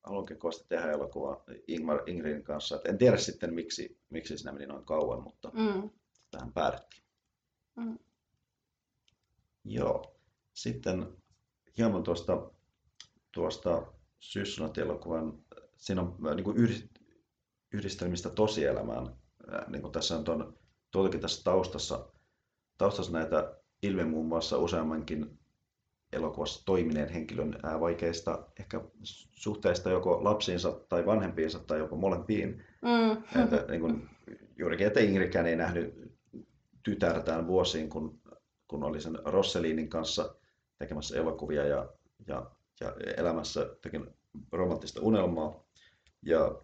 halunnutkin kovasti tehdä elokuvaa Ingmar, Ingridin kanssa. Et en tiedä sitten, miksi, miksi siinä meni noin kauan, mutta mm. tähän päädyttiin. Mm. Joo. Sitten hieman tuosta tuosta Syssonat-elokuvan, siinä on äh, niin kuin yhdistelmistä tosielämään. Äh, niin kuin tässä on tuon, tuoltakin tässä taustassa, taustassa näitä ilme muun muassa useammankin elokuvassa toimineen henkilön äh, vaikeista ehkä suhteista joko lapsiinsa tai vanhempiinsa tai jopa molempiin. Mm. Että, niin kuin, juurikin, että Ingridkään ei nähnyt tytärtään vuosiin, kun, kun oli sen Rosselinin kanssa tekemässä elokuvia ja, ja ja elämässä tekin romanttista unelmaa. Ja,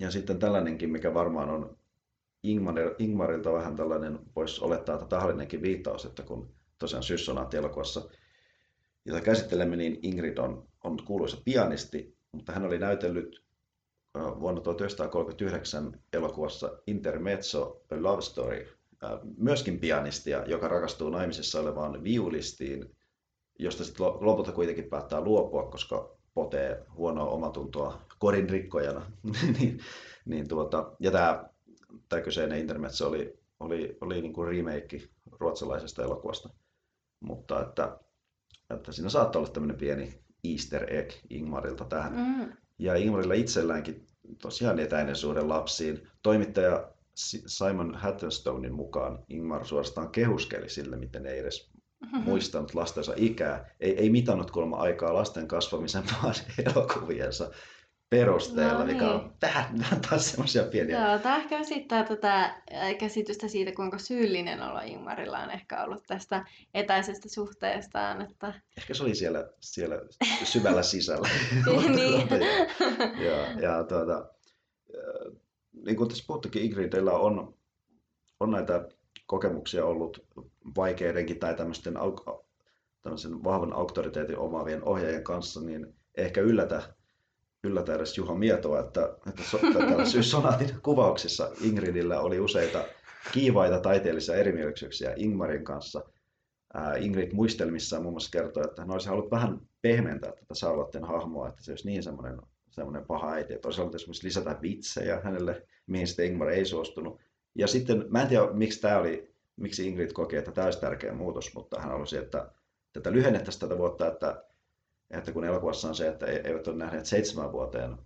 ja sitten tällainenkin, mikä varmaan on Ingmar, Ingmarilta vähän tällainen, voisi olettaa, että tahallinenkin viittaus, että kun tosiaan Syssonaatti-elokuvassa, jota käsittelemme, niin Ingrid on, on kuuluisa pianisti, mutta hän oli näytellyt vuonna 1939 elokuvassa Intermezzo A Love Story, myöskin pianistia, joka rakastuu naimisissa olevaan viulistiin, josta sitten lopulta kuitenkin päättää luopua, koska potee huonoa omatuntoa korin rikkojana. niin, niin tuota, ja tämä, tämä kyseinen Intermezzo oli, oli, oli niin kuin remake ruotsalaisesta elokuvasta. Mutta että, että siinä saattaa olla tämmöinen pieni easter egg Ingmarilta tähän. Mm. Ja Ingmarilla itselläänkin tosiaan etäinen suhde lapsiin. Toimittaja Simon Hattenstonein mukaan Ingmar suorastaan kehuskeli sille, miten ei edes muistanut lastensa ikää. Ei, ei mitannut kuulemma aikaa lasten kasvamisen, vaan elokuviensa perusteella, no, niin. mikä on tähän taas semmoisia pieniä. Joo, tämä ehkä esittää tätä käsitystä siitä, kuinka syyllinen olo Ingmarilla on ehkä ollut tästä etäisestä suhteestaan. Että... Ehkä se oli siellä, siellä syvällä sisällä. niin. ja, ja tuota, niin kuin tässä puhuttukin, Ingridillä on, on näitä kokemuksia ollut vaikeidenkin tai tämmöisten tämmöisen vahvan auktoriteetin omaavien ohjaajien kanssa, niin ehkä yllätä, yllätä edes Juha Mietoa, että, että Sonaatin kuvauksissa Ingridillä oli useita kiivaita taiteellisia erimielisyyksiä Ingmarin kanssa. Ingrid muistelmissaan muun muassa kertoi, että hän olisi halunnut vähän pehmentää tätä Charlotten hahmoa, että se olisi niin semmoinen, semmoinen paha äiti, että olisi halunnut esimerkiksi lisätä vitsejä hänelle, mihin sitten Ingmar ei suostunut. Ja sitten, mä en tiedä miksi tämä oli, miksi Ingrid koki, että tämä olisi tärkeä muutos, mutta hän halusi, että tätä lyhennettäisiin tätä vuotta, että, että kun elokuvassa on se, että eivät ole nähneet seitsemän vuoteen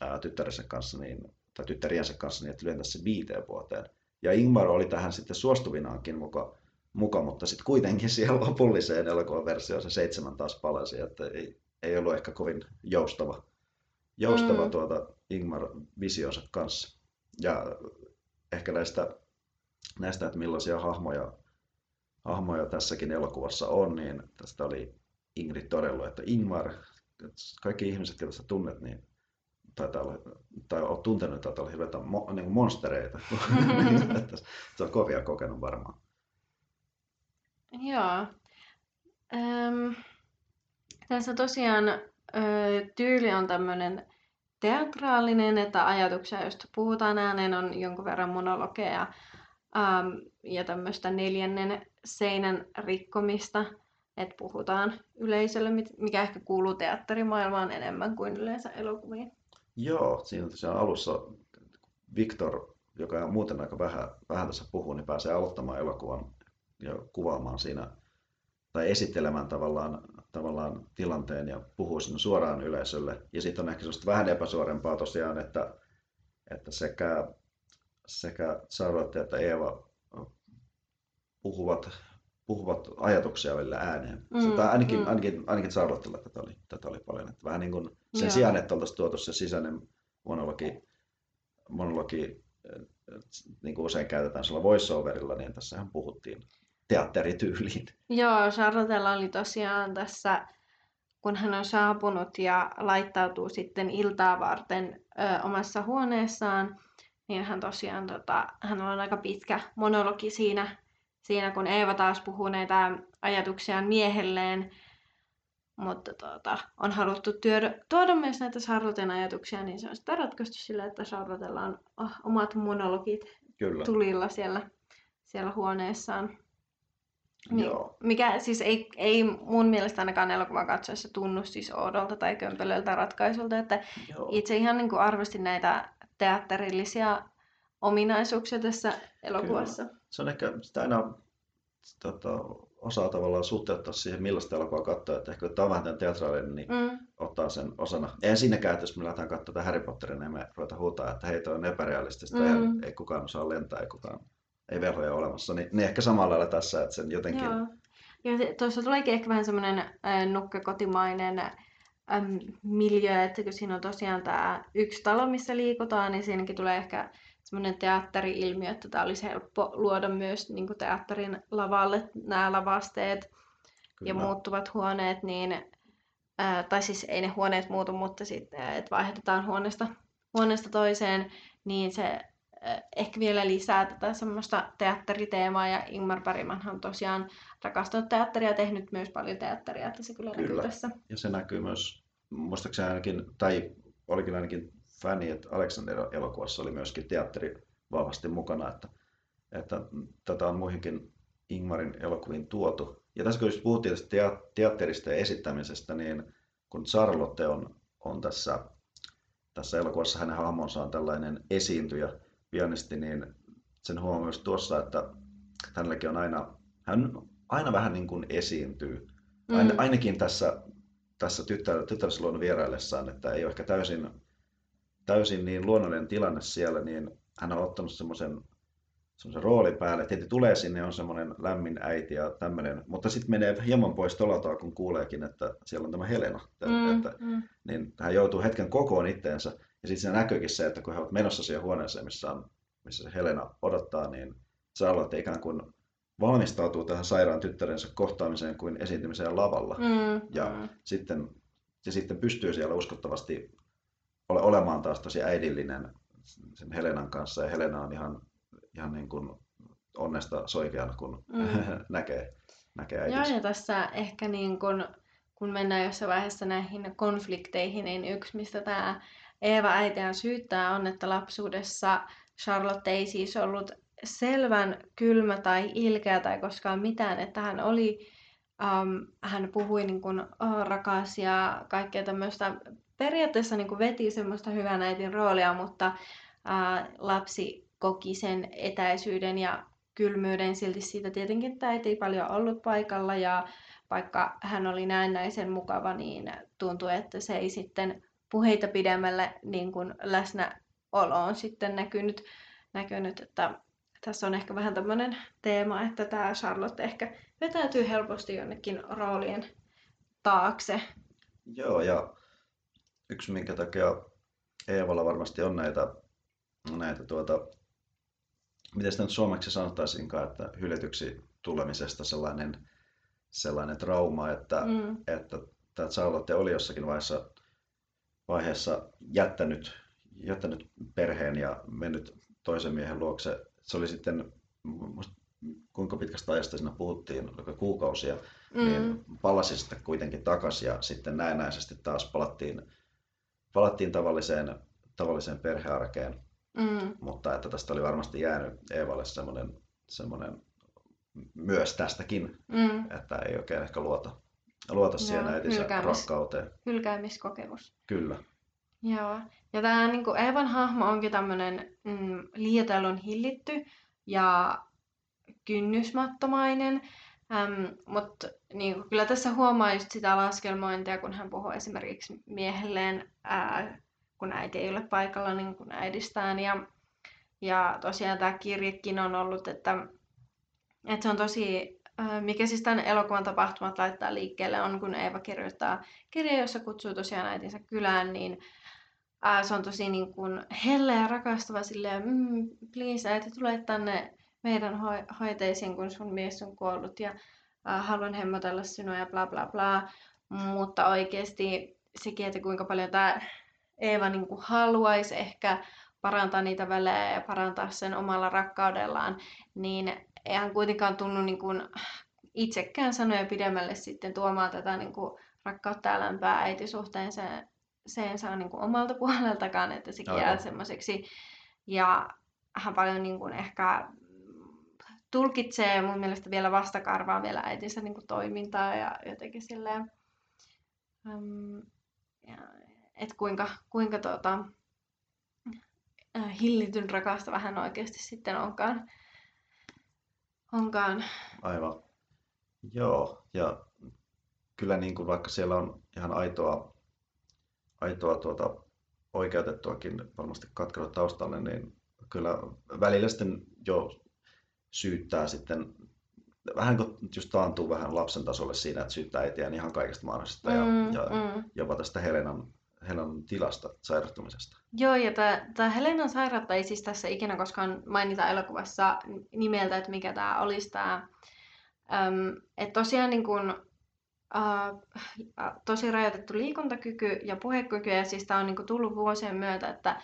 ää, tyttärensä kanssa, niin, tai tyttäriensä kanssa, niin että lyhentäisiin se viiteen vuoteen. Ja Ingmar oli tähän sitten suostuvinaankin muka, muka mutta sitten kuitenkin siihen lopulliseen elokuvaversioon se seitsemän taas palasi, että ei, ei ollut ehkä kovin joustava, joustava mm. tuota Ingmar visionsa kanssa. Ja ehkä näistä, näistä että millaisia hahmoja, hahmoja tässäkin elokuvassa on, niin tästä oli Ingrid todellut, että Ingmar, kaikki ihmiset, joita sä tunnet, niin taitaa olla, tai olet tuntenut, että olla hirveitä mo, niin monstereita. se on kovia kokenut varmaan. Joo. Öm, tässä tosiaan ö, tyyli on tämmöinen teatraalinen, että ajatuksia, joista puhutaan ääneen, on jonkun verran monologeja ähm, ja tämmöistä neljännen seinän rikkomista, että puhutaan yleisölle, mikä ehkä kuuluu teatterimaailmaan enemmän kuin yleensä elokuviin. Joo, siinä tosiaan alussa Victor, joka muuten aika vähän, vähän tässä puhuu, niin pääsee aloittamaan elokuvan ja kuvaamaan siinä tai esittelemään tavallaan, tavallaan tilanteen ja puhuu sinne suoraan yleisölle. Ja sitten on ehkä vähän epäsuorempaa tosiaan, että, että sekä, sekä Charlotte että Eeva puhuvat, puhuvat ajatuksia välillä ääneen. Mm, tai ainakin, mm. ainakin, ainakin Charlottella tätä oli, tätä oli paljon. Että vähän niin kuin sen Joo. sijaan, että oltaisiin tuotu se sisäinen monologi, monologi niin kuin usein käytetään sillä voiceoverilla, niin tässähän puhuttiin teatterityyliin. Joo, Charlotella oli tosiaan tässä, kun hän on saapunut ja laittautuu sitten iltaa varten ö, omassa huoneessaan, niin hän tosiaan, tota, hän on aika pitkä monologi siinä, siinä, kun Eeva taas puhuu näitä ajatuksiaan miehelleen, mutta tuota, on haluttu työdä, tuoda myös näitä Charlotten ajatuksia, niin se on sitä ratkaistu sillä, että Charlottella on oh, omat monologit Kyllä. tulilla siellä, siellä huoneessaan. Niin, Joo. Mikä siis ei, ei mun mielestä ainakaan elokuvan katsoessa tunnu siis oudolta tai kömpelöltä ratkaisulta, että Joo. itse ihan niin kuin arvostin näitä teatterillisia ominaisuuksia tässä elokuvassa. Kyllä. Se on ehkä sitä aina tota, osaa tavallaan suhteuttaa siihen, millaista elokuvaa katsoa. Että ehkä tämä on vähän teatraalinen, niin mm. ottaa sen osana. Eihän siinäkään, että jos me lähdetään katsomaan Harry Potterin, niin me ruveta huutaa, että hei, on epärealistista mm. ja ei kukaan osaa lentää, ei kukaan ei velhoja olemassa. Niin, niin ehkä samalla lailla tässä, että sen jotenkin... Joo. Ja tuossa tuleekin ehkä vähän semmoinen äh, nukkekotimainen ähm, miljö, että kun siinä on tosiaan tämä yksi talo, missä liikutaan, niin siinäkin tulee ehkä semmoinen teatteri-ilmiö, että tämä olisi helppo luoda myös niin teatterin lavalle nämä lavasteet Kyllä. ja muuttuvat huoneet, niin, ää, tai siis ei ne huoneet muutu, mutta sitten, että vaihdetaan huoneesta, huoneesta toiseen, niin se ehkä vielä lisää tätä semmoista teatteriteemaa ja Ingmar Bergman on tosiaan rakastanut teatteria ja tehnyt myös paljon teatteria, että se kyllä, kyllä. näkyy tässä. Ja se näkyy myös, muistaakseni ainakin, tai olikin ainakin fani, että Alexander-elokuvassa oli myöskin teatteri vahvasti mukana, että, että tätä on muihinkin Ingmarin elokuviin tuotu. Ja tässä kun puhuttiin tästä teatterista ja esittämisestä, niin kun Charlotte on, on tässä, tässä elokuvassa, hänen hahmonsa on tällainen esiintyjä, pianisti, niin sen huomaa myös tuossa, että hänelläkin on aina, hän aina vähän niin kuin esiintyy. Mm. Ainakin tässä, tässä tyttär, tyttärsluonnon vieraillessaan, että ei ole ehkä täysin täysin niin luonnollinen tilanne siellä, niin hän on ottanut semmoisen semmoisen roolin päälle, että heti tulee sinne, on semmoinen lämmin äiti ja tämmöinen, mutta sitten menee hieman pois tolataa, kun kuuleekin, että siellä on tämä Helena, mm, että, mm. niin hän joutuu hetken kokoon itteensä, ja sitten siinä näkyykin se, että kun he ovat menossa siihen huoneeseen, missä, on, missä se Helena odottaa, niin että ikään kuin valmistautuu tähän sairaan tyttärensä kohtaamiseen kuin esiintymiseen lavalla, mm, ja, mm. Sitten, ja sitten pystyy siellä uskottavasti ole, olemaan taas tosi äidillinen sen Helenan kanssa ja Helena on ihan, ihan niin kuin onnesta soikeana, kun mm. näkee, näkee äitinsä. Joo, ja tässä ehkä niin kun, kun mennään jossain vaiheessa näihin konflikteihin, niin yksi, mistä tämä Eeva äitiään syyttää, on, että lapsuudessa. Charlotte ei siis ollut selvän kylmä tai ilkeä tai koskaan mitään, että hän oli, um, hän puhui niin kuin, oh, rakas ja kaikkea tämmöistä. Periaatteessa niin kuin veti semmoista hyvän äitin roolia, mutta ää, lapsi koki sen etäisyyden ja kylmyyden silti siitä. Tietenkin, että äiti ei paljon ollut paikalla ja vaikka hän oli näennäisen mukava, niin tuntui, että se ei sitten puheita pidemmälle niin kuin läsnäolo on sitten näkynyt, näkynyt, että tässä on ehkä vähän tämmöinen teema, että tämä Charlotte ehkä vetäytyy helposti jonnekin roolien taakse. Joo, ja yksi, minkä takia Eevalla varmasti on näitä, näitä tuota, miten sitä nyt suomeksi sanottaisinkaan, että hyljetyksi tulemisesta sellainen, sellainen trauma, että, mm. että tämä Charlotte oli jossakin vaiheessa, vaiheessa jättänyt, jättänyt perheen ja mennyt toisen miehen luokse. Se oli sitten, kuinka pitkästä ajasta siinä puhuttiin, kuukausia, mm. niin palasi sitten kuitenkin takaisin ja sitten näennäisesti taas palattiin palattiin tavalliseen, tavalliseen perhearkeen, mm. mutta että tästä oli varmasti jäänyt Eevalle semmoinen semmoinen myös tästäkin, Mm. että ei oikein ehkä luota, luota siihen Joo, äitinsä hylkäämis- rakkauteen. Hylkäämiskokemus. Kyllä. Joo. Ja tämä niinku Eevan hahmo onkin tämmöinen mm, liioitellun hillitty ja kynnysmattomainen. Ähm, Mutta niinku, kyllä tässä huomaa just sitä laskelmointia, kun hän puhuu esimerkiksi miehelleen, ää, kun äiti ei ole paikalla, niin kuin äidistään. Ja, ja tosiaan tämä kirjekin on ollut, että, että se on tosi, mikä siis tämän elokuvan tapahtumat laittaa liikkeelle, on kun Eeva kirjoittaa kirja, jossa kutsuu tosiaan äitinsä kylään, niin ää, se on tosi niin kuin helle ja rakastava silleen, mm, please äiti, tule tänne meidän ho- hoiteisiin, kun sun mies on kuollut ja äh, haluan hemmotella sinua ja bla bla bla. Mutta oikeasti sekin, että kuinka paljon tämä Eeva niin kuin haluaisi ehkä parantaa niitä välejä ja parantaa sen omalla rakkaudellaan, niin ei hän kuitenkaan tunnu niin kuin itsekään sanoja pidemmälle sitten tuomaan tätä niin kuin rakkautta ja lämpöä äitisuhteen se, sen saa niin kuin omalta puoleltakaan, että sekin jää semmoiseksi. Ja hän paljon niin kuin ehkä tulkitsee mun mielestä vielä vastakarvaa vielä äitinsä niin kuin toimintaa ja jotenkin silleen, äm, ja, et kuinka, kuinka tuota, hillityn rakastava hän oikeasti sitten onkaan. Onkaan. Aivan. Joo, ja kyllä niin kuin vaikka siellä on ihan aitoa, aitoa tuota, oikeutettuakin varmasti katkelua taustalle, niin kyllä välillä sitten jo syyttää sitten, vähän kuin just taantuu vähän lapsen tasolle siinä, että syyttää äitiään ihan kaikesta mahdollisesta ja, Mm, ja mm. jopa tästä Helenan, Helenan tilasta, sairastumisesta. Joo, ja tämä Helenan sairautta ei siis tässä ikinä koskaan mainita elokuvassa nimeltä, että mikä tämä olisi tämä. Että tosiaan niin kun, äh, tosi rajoitettu liikuntakyky ja puhekyky, ja siis tämä on niin kun tullut vuosien myötä, että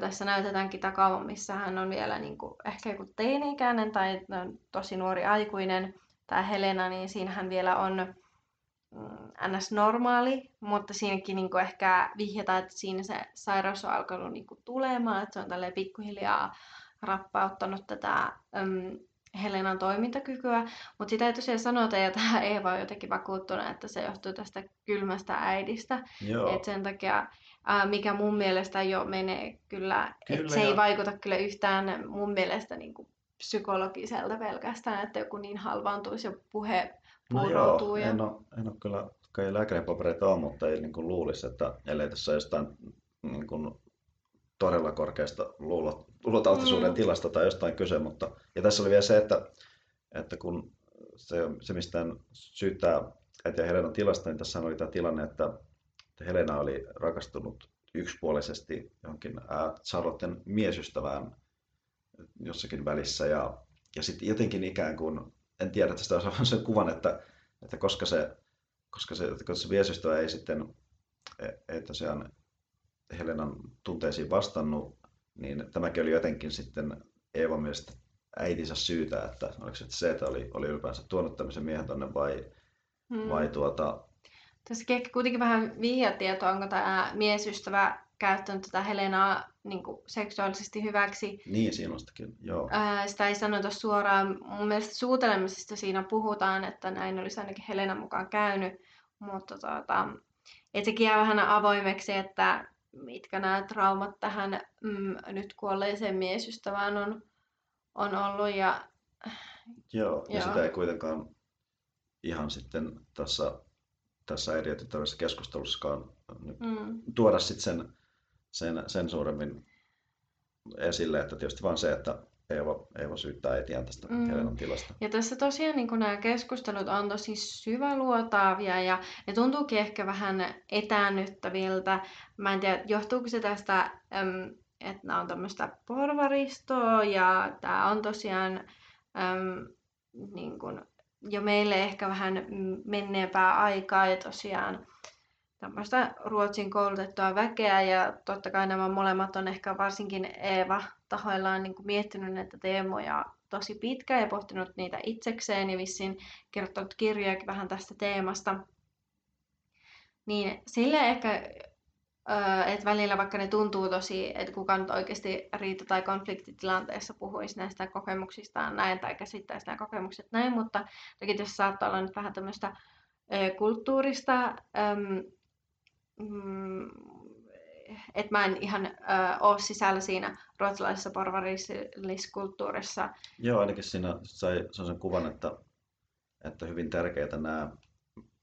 tässä näytetäänkin takaavan, missä hän on vielä niin kuin, ehkä joku teini-ikäinen tai tosi nuori aikuinen, tämä Helena, niin siinähän vielä on ns. normaali, mutta siinäkin niin kuin ehkä vihjataan, että siinä se sairaus on alkanut niin kuin tulemaan, että se on tälleen pikkuhiljaa rappauttanut tätä äm, Helenan toimintakykyä, mutta sitä ei tosiaan sanota, ja tämä Eeva on jotenkin vakuuttunut, että se johtuu tästä kylmästä äidistä, Joo, et sen takia, mikä mun mielestä jo menee kyllä, Kyllä, että se ei ja- vaikuta kyllä yhtään mun mielestä niin kuin psykologiselta pelkästään, että joku niin halvaantuisi ja puhe No joo, ja... en ole, en ole kyllä, kai lääkärin papereita on, mutta ei niin kuin luulisi, että ellei tässä jostain niin kuin todella korkeasta luulo, luulotautisuuden Mm. tilasta tai jostain kyse, mutta ja tässä oli vielä se, että, että kun se, se mistä syyttää äitiä Helenan tilasta, niin tässä oli tämä tilanne, että että Helena oli rakastunut yksipuolisesti johonkin ää, Charlotten miesystävään jossakin välissä ja, ja sitten jotenkin ikään kuin, en tiedä tästä on sen kuvan, että, että koska se, koska se, koska se miesystävä ei sitten ei- ei tosiaan Helenan tunteisiin vastannut, niin tämäkin oli jotenkin sitten Eevan mielestä äitinsä syytä, että oliko se se, että oli, oli ylipäänsä tuonut tämmöisen miehen tonne vai, Mm. vai tuota, Tässä ehkä kuitenkin vähän vihjatietoa, onko tämä miesystävä käyttänyt tätä Helenaa niin kuin seksuaalisesti hyväksi. niin sinustakin, joo. Ää, sitä ei sanota suoraan. Mun mielestä suutelemisesta siinä puhutaan, että näin olisi ainakin Helena mukaan käynyt. Mutta tuota, et sekin jää vähän avoimeksi, että mitkä nämä traumat tähän mm, nyt kuolleeseen miesystävään on, on ollut. Ja, Joo, ja Joo. sitä ei kuitenkaan ihan sitten tässä, tässä äidintyttävässä keskustelussakaan mm, tuoda sitten sen, sen, sen suuremmin esille, että tietysti vaan se, että Eeva, Eeva syyttää äitiään tästä Mm. Helenan tilasta. Ja tässä tosiaan niin nämä keskustelut on tosi syväluotaavia ja ne tuntuukin ehkä vähän etäännyttäviltä. Mä en tiedä, johtuuko se tästä, että nämä on tämmöistä porvaristoa ja tämä on tosiaan äm, niin kuin jo meille ehkä vähän menneempää aikaa ja tosiaan tämmöistä Ruotsin koulutettua väkeä ja totta kai nämä molemmat on ehkä varsinkin Eeva tahoillaan niin kuin miettinyt näitä teemoja tosi pitkään ja pohtinut niitä itsekseen ja vissiin kirjoittanut kirjojakin vähän tästä teemasta. Niin sille ehkä että välillä vaikka ne tuntuu tosi, että kuka nyt oikeasti riita- tai konfliktitilanteessa puhuisi näistä kokemuksistaan näin tai käsittäisi nämä kokemukset näin, mutta toki tässä saattaa olla nyt vähän tämmöistä kulttuurista, mm, että mä en ihan ole sisällä siinä ruotsalaisessa porvarilliskulttuurissa. Joo, ainakin siinä sai sen kuvan, että, että hyvin tärkeitä nämä,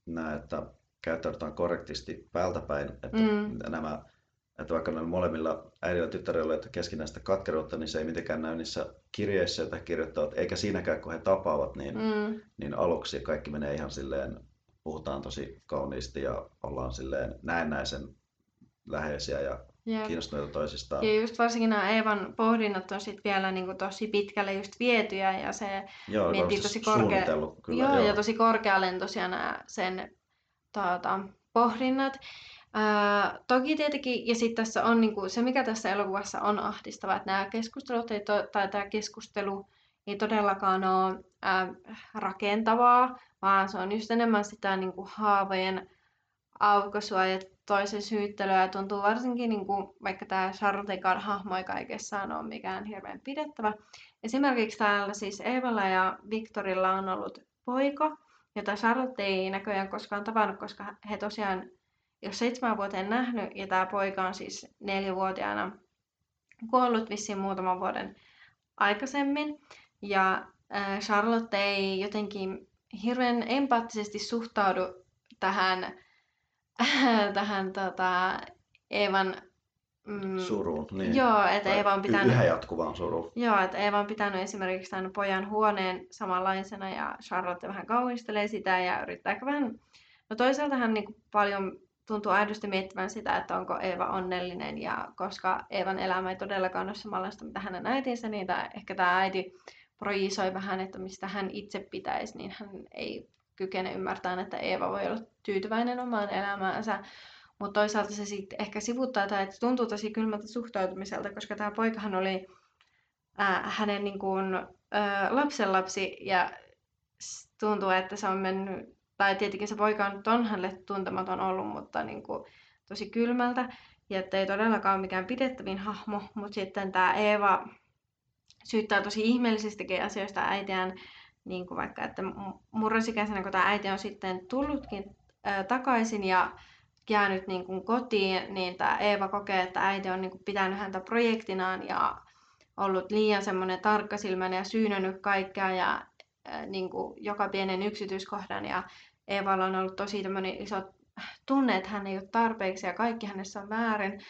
nämä että käyttäydytään korrektisti päältäpäin, että mm. nämä että vaikka näillä molemmilla äidillä ja tyttärillä on keskinäistä katkeruutta, niin se ei mitenkään näy niissä kirjeissä, joita kirjoittavat, eikä siinäkään, kun he tapaavat, niin, mm. niin aluksi kaikki menee ihan silleen, puhutaan tosi kauniisti ja ollaan silleen näennäisen läheisiä ja Jep. kiinnostuneita toisistaan. Ja just varsinkin nämä Eevan pohdinnat on sit vielä niin kuin tosi pitkälle just vietyjä ja se joo, miettii tosi korkea... kyllä, joo, joo. ja tosi korkealentoisia nämä sen tuota, pohdinnat. Ää, toki tietenkin, ja sitten tässä on niin kuin, se, mikä tässä elokuvassa on ahdistava, että nämä keskustelut ei to, tai tämä keskustelu ei todellakaan ole ää, rakentavaa, vaan se on just enemmän sitä niin kuin, haavojen aukaisua ja toisen syyttelyä. Ja tuntuu varsinkin, niin kuin, vaikka tämä Charlottekaan hahmo ei kaikessaan ole mikään hirveän pidettävä. Esimerkiksi täällä siis Eevalla ja Victorilla on ollut poika, jota Charlotte ei näköjään koskaan tavannut, koska he tosiaan jos seitsemän vuoteen nähnyt, ja tämä poika on siis neljävuotiaana kuollut vissiin muutaman vuoden aikaisemmin. Ja Charlotte ei jotenkin hirveän empaattisesti suhtaudu tähän, tähän tota, Eevan mm, suruun. Niin. Joo, että Eeva on pitänyt... Yhä jatkuvaan suruun. Joo, että Eeva on pitänyt esimerkiksi tämän pojan huoneen samanlaisena ja Charlotte vähän kauhistelee sitä ja yrittää vähän... No toisaalta hän niin paljon tuntuu aidosti miettivän sitä, että onko Eeva onnellinen ja koska Eevan elämä ei todellakaan ole samanlaista mitä hänen äitinsä, niin tämä, ehkä tämä äiti projisoi vähän, että mistä hän itse pitäisi, niin hän ei kykene ymmärtämään, että Eeva voi olla tyytyväinen omaan elämäänsä. Mutta toisaalta se sitten ehkä sivuttaa tai että tuntuu tosi kylmältä suhtautumiselta, koska tämä poikahan oli ää, hänen niin kuin, ää, lapsenlapsi ja tuntuu, että se on mennyt tai tietenkin se poika on, on hänelle tuntematon ollut, mutta niin kuin, tosi kylmältä. Ja että ei todellakaan ole mikään pidettävin hahmo, mutta sitten tämä Eeva syyttää tosi ihmeellisistäkin asioista äitiään, niin kuin vaikka, että murrosikäisenä, kun tämä äiti on sitten tullutkin ää, takaisin ja jäänyt niin kuin kotiin, niin tämä Eeva kokee, että äiti on niin kuin pitänyt häntä projektinaan ja ollut liian semmoinen tarkkasilmäinen ja syynännyt kaikkea ja ää, niin kuin joka pienen yksityiskohdan ja Eevalla on ollut tosi iso tunne, että hän ei ole tarpeeksi ja kaikki hänessä on väärin.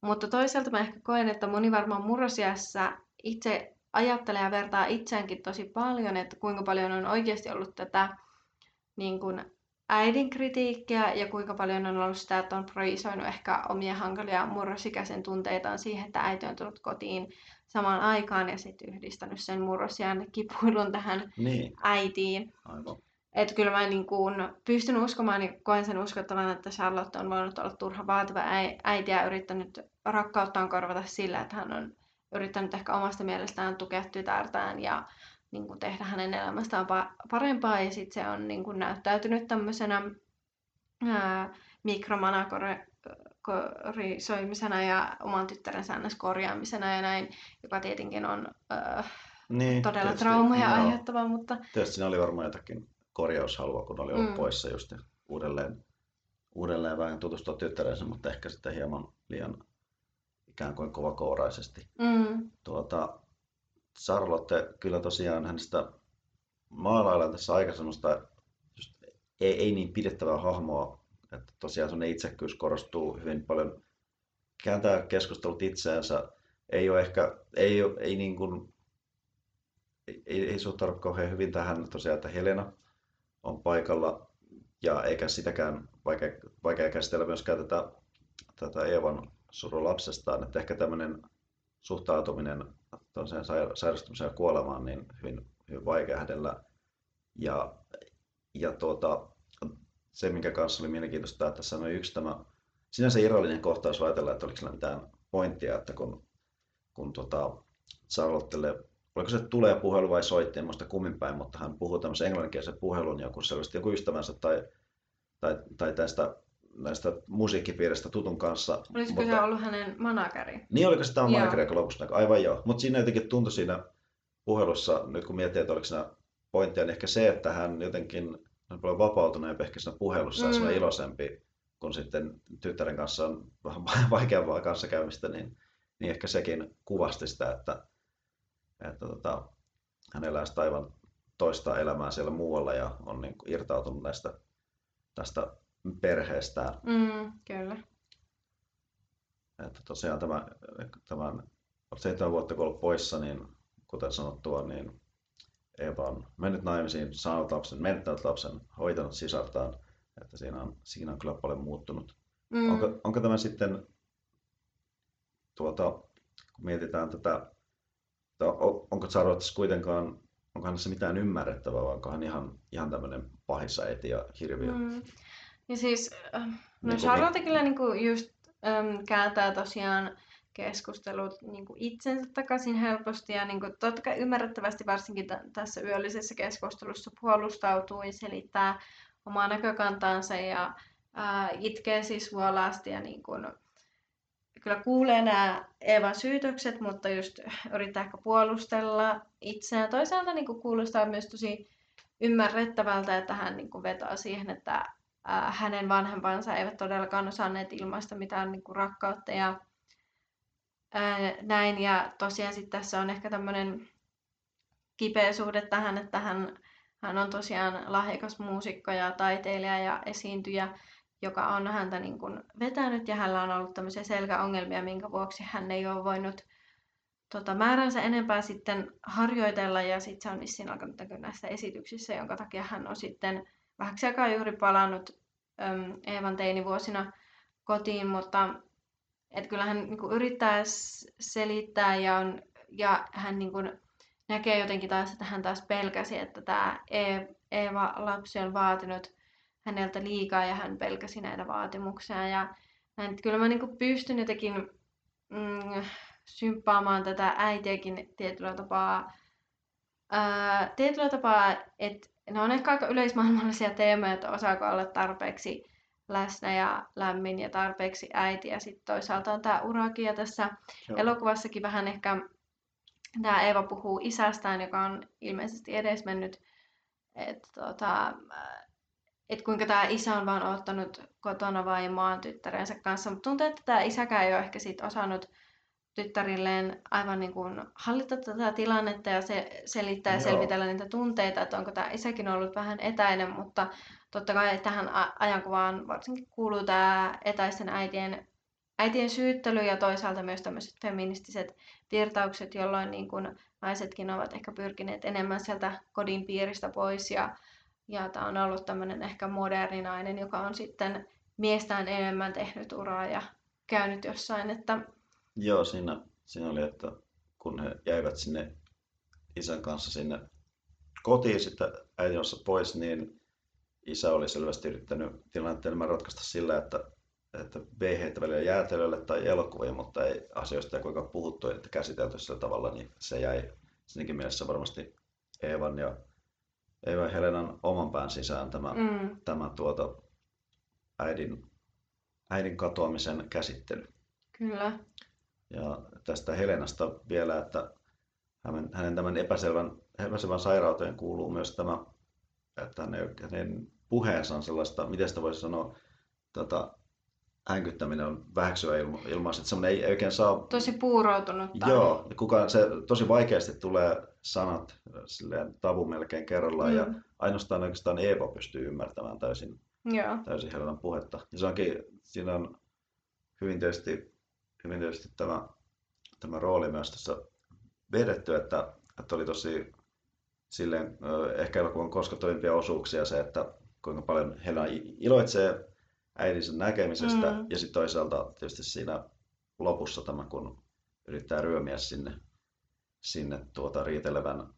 Mutta toisaalta mä ehkä koen, että moni varmaan murrosiassa itse ajattelee ja vertaa itseäänkin tosi paljon, että kuinka paljon on oikeasti ollut tätä niin kuin äidin kritiikkiä ja kuinka paljon on ollut sitä, että on projisoinut ehkä omia hankalia murrosikäisen tunteitaan siihen, että äiti on tullut kotiin samaan aikaan ja sitten yhdistänyt sen murrosian kipuilun tähän niin. äitiin. Aivan. Että kyllä mä niin kuin pystyn uskomaan ja niin koen sen uskottavan, että Charlotte on voinut olla turha vaativa äiti ja yrittänyt rakkauttaan korvata sillä, että hän on yrittänyt ehkä omasta mielestään tukea tytärtään ja niin kuin tehdä hänen elämästään parempaa. Ja sitten se on niin kuin näyttäytynyt tämmöisenä mikromanakorisoimisena ja oman tyttären säännös korjaamisena ja näin, joka tietenkin on äh, niin, todella tietysti, traumaja aiheuttava. Mutta... Tietysti siinä oli varmaan jotakin korjaushalua, kun oli ollut mm. poissa just uudelleen, uudelleen vähän tutustua tyttärensä, mutta ehkä sitten hieman liian ikään kuin kovakouraisesti. Mm. Tuota, Charlotte kyllä tosiaan hänestä maalaillaan tässä aika semmoista just ei, ei niin pidettävää hahmoa, että tosiaan semmoinen itsekkyys korostuu hyvin paljon. Kääntää keskustelut itseensä, ei ole ehkä, ei, ole, ei niin kuin, ei, ei suhtaudu kauhean hyvin tähän tosiaan, että Helena on paikalla ja eikä sitäkään vaikea, vaikea käsitellä myöskään tätä, tätä Eevan suru lapsestaan, että ehkä tämmöinen suhtautuminen sairastumiseen ja kuolemaan niin hyvin, hyvin vaikea hänellä. Ja, ja tuota, se, minkä kanssa oli mielenkiintoista, että tässä on yksi tämä sinänsä irrallinen kohtaus ajatella, että oliko sillä mitään pointtia, että kun, kun tuota, Charlottelle oliko se tulee puhelu vai soitti, en muista kummin päin, mutta hän puhuu tämmöisen englanninkielisen puhelun joku selvästi joku ystävänsä tai, tai, tai tästä näistä musiikkipiiristä tutun kanssa. Olisiko mutta... se ollut hänen manageri? Niin, oliko se tämä manageri, joka lopussa Aivan joo. Mutta siinä jotenkin tuntui siinä puhelussa, nyt kun miettii, että oliko siinä pointtia, niin ehkä se, että hän jotenkin on paljon vapautuneempi ehkä siinä puhelussa mm. ja iloisempi, kun sitten tyttären kanssa on vähän vaikeampaa kanssakäymistä, niin, niin ehkä sekin kuvasti sitä, että, että tota, hän elää sitä aivan toista elämää siellä muualla ja on niin irtautunut näistä tästä perheestään. Mm, kyllä. Että tosiaan tämä, tämän seitsemän vuotta kun ollut poissa, niin kuten sanottua, niin Eva on mennyt naimisiin, saanut lapsen, menettänyt lapsen, hoitanut sisartaan. Että siinä on, siinä on kyllä paljon muuttunut. Mm. Onko, onko tämä sitten, tuota, kun mietitään tätä, onko Charlotte kuitenkaan, onkohan se mitään ymmärrettävää, vai onkohan ihan, ihan tämmöinen pahissa eti ja hirviö? Mm. Ja siis, äh, no niin Charlotte kyllä niin kuin just äm, kääntää tosiaan keskustelut niin kuin itsensä takaisin helposti ja niin kuin, totta kai ymmärrettävästi varsinkin t- tässä yöllisessä keskustelussa puolustautuu ja selittää omaa näkökantaansa ja ää, itkee siis vuolaasti ja niin kuin, kyllä kuulee nämä Eevan syytökset, mutta just yrittää ehkä puolustella itseään. Toisaalta niin kuin kuulostaa myös tosi ymmärrettävältä, että hän niin kuin vetoaa siihen, että hänen vanhempansa eivät todellakaan osanneet ilmaista mitään niin kuin rakkautta ja ää, näin. Ja tosiaan sitten tässä on ehkä tämmöinen kipeä suhde tähän, että hän, hän on tosiaan lahjakas muusikko ja taiteilija ja esiintyjä, joka on häntä niin kuin vetänyt ja hänellä on ollut tämmöisiä selkäongelmia, minkä vuoksi hän ei ole voinut tota, määränsä enempää sitten harjoitella ja sitten se on vissiin alkanut näissä esityksissä, jonka takia hän on sitten vähäksi aikaa juuri palannut äm, Eevan teinivuosina kotiin, mutta et kyllä hän niin kuin, yrittää selittää ja, on, ja hän niin kuin, näkee jotenkin taas, että hän taas pelkäsi, että tämä e-, Eeva-lapsi on vaatinut häneltä liikaa ja hän pelkäsi näitä vaatimuksia. Ja näin, että kyllä mä niin kuin pystyn jotenkin mm, symppaamaan tätä äitiäkin tietyllä tapaa. Tietyllä tapaa, että ne on ehkä aika yleismaailmallisia teemoja, että osaako olla tarpeeksi läsnä ja lämmin ja tarpeeksi äiti. Ja sitten toisaalta on tämä uraki ja tässä Joo. elokuvassakin vähän ehkä tämä Eeva puhuu isästään, joka on ilmeisesti edesmennyt. Että tota, et kuinka tämä isä on vaan ottanut kotona vaimaan tyttärensä kanssa. Mutta tuntuu, että tämä isäkään ei ole ehkä siitä osannut tyttärilleen aivan niin kuin hallita tätä tilannetta ja se selittää ja selvitellä niitä tunteita, että onko tämä isäkin ollut vähän etäinen, mutta totta kai tähän ajankuvaan varsinkin kuuluu tämä etäisten äitien, äitien syyttely ja toisaalta myös tämmöiset feministiset virtaukset, jolloin niin kuin naisetkin ovat ehkä pyrkineet enemmän sieltä kodin piiristä pois ja, ja tämä on ollut tämmöinen ehkä moderni nainen, joka on sitten miestään enemmän tehnyt uraa ja käynyt jossain, että Joo, siinä, siinä oli, että kun he jäivät sinne isän kanssa sinne kotiin sitten äidin pois, niin isä oli selvästi yrittänyt tilanteen enemmän ratkaista sillä, että, että vei heitä välillä jäätelölle tai elokuvia, mutta ei asioista ei kuinka puhuttu että käsitelty sillä tavalla, niin se jäi siinäkin mielessä varmasti Eevan ja Eeva Helenan oman pään sisään tämä, mm. tämä tuota, äidin, äidin katoamisen käsittely. Kyllä. Ja tästä Helenasta vielä, että hänen, hänen tämän epäselvän, epäselvän sairauteen kuuluu myös tämä, että hänen, hänen puheensa on sellaista, miten sitä voisi sanoa, tota, hänkyttäminen on väheksyä ilma, ilmaus, että semmoinen ei, ei oikein saa... Tosi puuroutunut. Joo, kukaan, se tosi vaikeasti tulee sanat silleen tavu melkein kerrallaan mm. ja ainoastaan oikeastaan Eeva pystyy ymmärtämään täysin, Joo. täysin Helenan puhetta. Ja se onkin, siinä on hyvin tietysti hyvin tietysti tämä, tämä rooli myös tässä vedetty, että, että oli tosi silleen, ehkä elokuvan koskettavimpia osuuksia se, että kuinka paljon Helena iloitsee äidinsä näkemisestä mm. ja sitten toisaalta tietysti siinä lopussa tämä, kun yrittää ryömiä sinne, sinne tuota riitelevän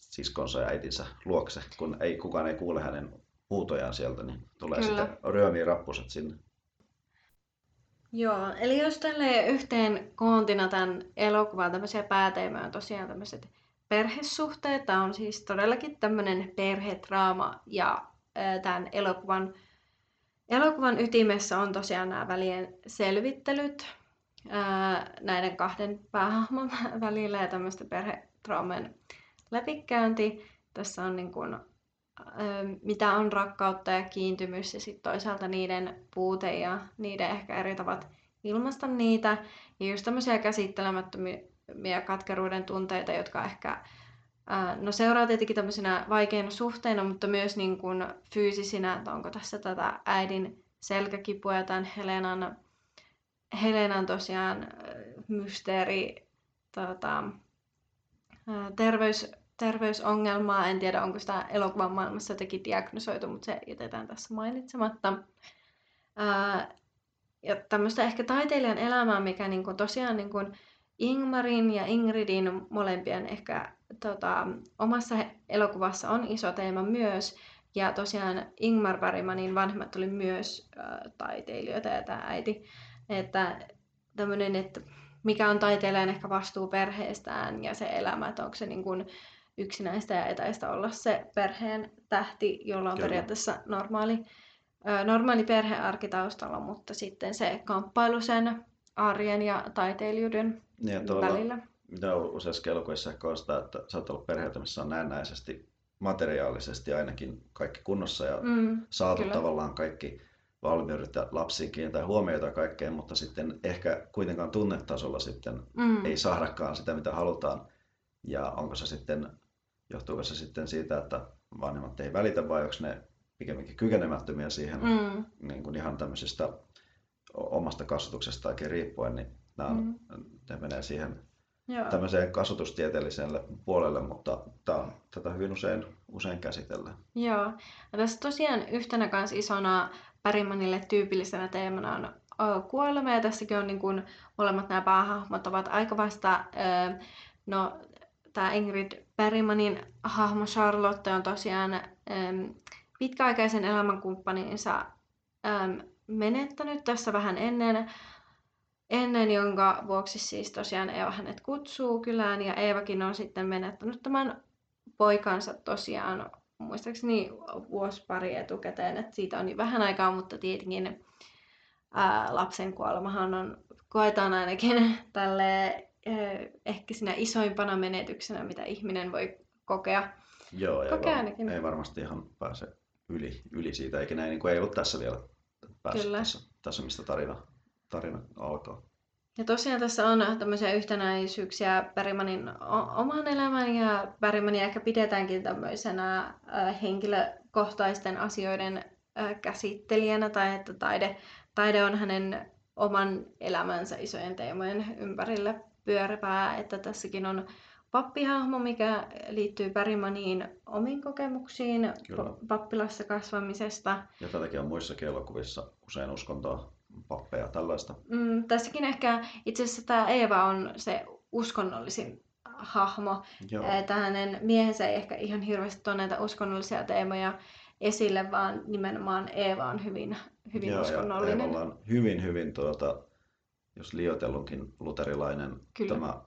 siskonsa ja äitinsä luokse, kun ei, kukaan ei kuule hänen huutojaan sieltä, niin tulee Kyllä. sitten ryömiä rappuset sinne. Joo, eli jos tälle yhteen koontina tämän elokuvan tämmöisiä pääteemoja on tosiaan tämmöiset perhesuhteet. Tämä on siis todellakin tämmöinen perhetraama ja tämän elokuvan, elokuvan ytimessä on tosiaan nämä välien selvittelyt näiden kahden päähahmon välillä ja tämmöistä perhetraumen läpikäynti. Tässä on niin kuin, mitä on rakkautta ja kiintymys ja sitten toisaalta niiden puute ja niiden ehkä eri tavat ilmaista niitä. Ja just tämmöisiä käsittelemättömiä katkeruuden tunteita, jotka ehkä no seuraa tietenkin tämmöisenä vaikeina suhteina, mutta myös niin kuin fyysisinä, että onko tässä tätä äidin selkäkipua ja tämän Helenan, Helenan tosiaan mysteeri tota, terveys, terveysongelmaa. En tiedä, onko sitä elokuvan maailmassa jotenkin diagnosoitu, mutta se jätetään tässä mainitsematta. ja tämmöistä ehkä taiteilijan elämää, mikä niin kuin tosiaan niin kuin Ingmarin ja Ingridin molempien ehkä tota, omassa elokuvassa on iso teema myös. Ja tosiaan Ingmar Bergmanin vanhemmat oli myös äh, taiteilijoita ja tämä äiti. Että tämmöinen, että mikä on taiteilijan ehkä vastuu perheestään ja se elämä, että onko se niin kuin yksinäistä ja etäistä olla se perheen tähti, jolla on Kyllä. periaatteessa normaali, normaali perhearki taustalla, mutta sitten se kamppailu sen arjen ja taiteilijuuden niin, välillä mitä useissa on sitä, että sä oot ollut perheeltä, missä on näennäisesti materiaalisesti ainakin kaikki kunnossa ja mm, saatu kyllä. tavallaan kaikki valmiudet ja lapsiin kiinnittää huomiota kaikkeen, mutta sitten ehkä kuitenkaan tunnetasolla sitten mm. ei saadakaan sitä, mitä halutaan. Ja onko se sitten, johtuuko se sitten siitä, että vanhemmat ei välitä vai onko ne pikemminkin kykenemättömiä siihen mm. niin kuin ihan tämmöisestä omasta kasvatuksesta oikein riippuen, niin nämä, mm. ne menee siihen Joo. tämmöiseen kasvatustieteelliselle puolelle, mutta tämä, tätä hyvin usein, usein käsitellään. Joo. Ja tässä tosiaan yhtenä kanssa isona Pärimanille tyypillisenä teemana on kuolema, ja tässäkin on niin kuin, molemmat nämä päähahmot ovat aika vasta, no tämä Ingrid Bergmanin hahmo Charlotte on tosiaan pitkäaikaisen elämänkumppaninsa menettänyt tässä vähän ennen ennen, jonka vuoksi siis tosiaan Eeva hänet kutsuu kylään ja Eevakin on sitten menettänyt tämän poikansa tosiaan muistaakseni vuosi pari etukäteen, että siitä on niin vähän aikaa, mutta tietenkin ää, lapsen kuolemahan on, koetaan ainakin tälle ehkä sinä isoimpana menetyksenä, mitä ihminen voi kokea. Joo, kokea ainakin. ei varmasti ihan pääse yli, yli siitä, eikä näin niin kuin ei ollut tässä vielä päässyt Kyllä. tässä, tässä mistä tarina tarina alkaa. Ja tosiaan tässä on tämmöisiä yhtenäisyyksiä Bergmanin oman elämän ja Bergmania ehkä pidetäänkin tämmöisenä henkilökohtaisten asioiden käsittelijänä tai että taide, taide on hänen oman elämänsä isojen teemojen ympärillä pyöripää, että tässäkin on pappihahmo, mikä liittyy Bergmaniin omiin kokemuksiin Kyllä. pappilassa kasvamisesta. Ja tätäkin on muissakin elokuvissa usein uskontoa pappeja tällaista. Mm, tässäkin ehkä itse asiassa tämä Eeva on se uskonnollisin hahmo. Joo. Että hänen miehensä ei ehkä ihan hirveästi tuo näitä uskonnollisia teemoja esille, vaan nimenomaan Eeva on hyvin, hyvin Joo, uskonnollinen. Ja on hyvin, hyvin tuota, jos liotellunkin luterilainen, Kyllä. tämä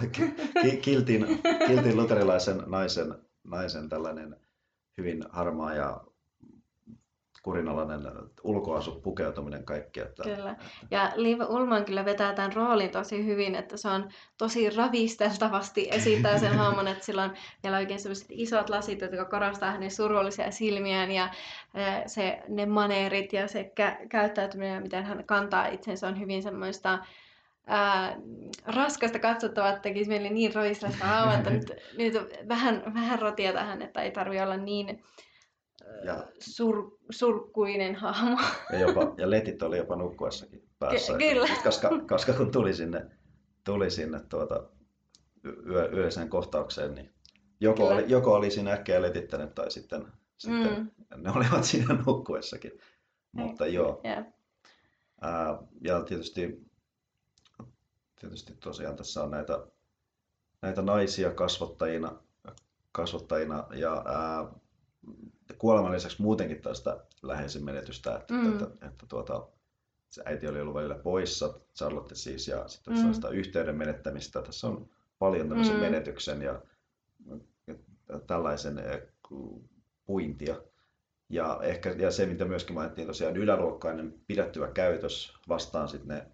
kiltin, kiltin luterilaisen naisen, naisen tällainen hyvin harmaa ja kurinalainen ulkoasu, pukeutuminen, kaikki. Että, kyllä. Ja Liv Ulman kyllä vetää tämän roolin tosi hyvin, että se on tosi ravisteltavasti esittää sen hahmon, että sillä on vielä oikein sellaiset isot lasit, jotka korostaa hänen surullisia silmiään ja se, ne maneerit ja se kä- käyttäytyminen ja miten hän kantaa itsensä on hyvin semmoista ää, raskasta katsottavaa, että tekisi mieli niin roistrasta hahmoa, että nyt, nyt vähän, vähän rotia tähän, että ei tarvitse olla niin ja, sur, surkkuinen hahmo. Ja, jopa, ja letit oli jopa nukkuessakin päässä. Ky- kyllä. Koska, koska kun tuli sinne, tuli sinne tuota, yö, yöiseen kohtaukseen, niin joko oli, joko oli siinä äkkiä letittänyt tai sitten, sitten mm. ne olivat siinä nukkuessakin. Mutta joo. Yeah. Ää, ja tietysti, tietysti tosiaan tässä on näitä, näitä naisia kasvattajina, kasvattajina ja ää, kuoleman lisäksi muutenkin tästä läheisen menetystä, että, mm. että, että, että tuota, se äiti oli ollut välillä poissa, Charlotte siis, ja sitten mm. sitä yhteyden menettämistä. Tässä on paljon tämmöisen mm. menetyksen ja, ja tällaisen eh, puintia. Ja, ehkä, ja se, mitä myöskin mainittiin tosiaan, yläluokkainen pidättyvä käytös vastaan sitten ne,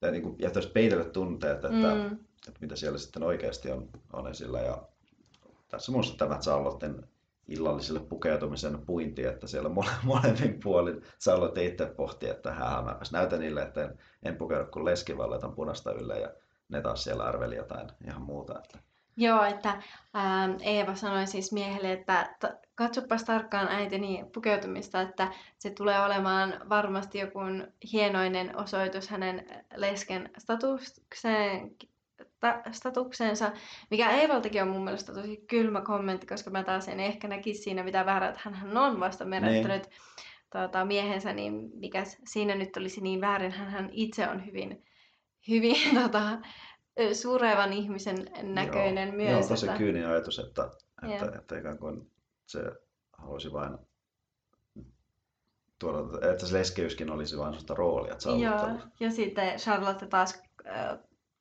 tai niin kuin jättäisi peitelle tunteet, että, mm. että, mitä siellä sitten oikeasti on, on esillä. Ja tässä muista tämä Charlotten illalliselle pukeutumisen puinti, että siellä mole, molemmin puolin Charlotte itse pohti, että hän näytän niille, että en, en pukeudu kuin leski, vaan laitan punaista ylle ja ne taas siellä arveli jotain ihan muuta. Että Joo, että ää, Eeva sanoi siis miehelle, että t- katsopas tarkkaan äitini pukeutumista, että se tulee olemaan varmasti joku hienoinen osoitus hänen lesken statukseen, ta- statukseensa, mikä Eevaltakin on mun mielestä tosi kylmä kommentti, koska mä taas en ehkä näkisi siinä mitä väärää, että hän on vasta menettänyt niin. tuota, miehensä, niin mikä siinä nyt olisi niin väärin, hän itse on hyvin, hyvin tota, surevan ihmisen näköinen joo, myös. Joo, tosi että... kyyninen ajatus, että, että, että, että ikään kuin se halusi vain tuoda, että se leskeyskin olisi vain sellaista roolia Joo, ja sitten Charlotte taas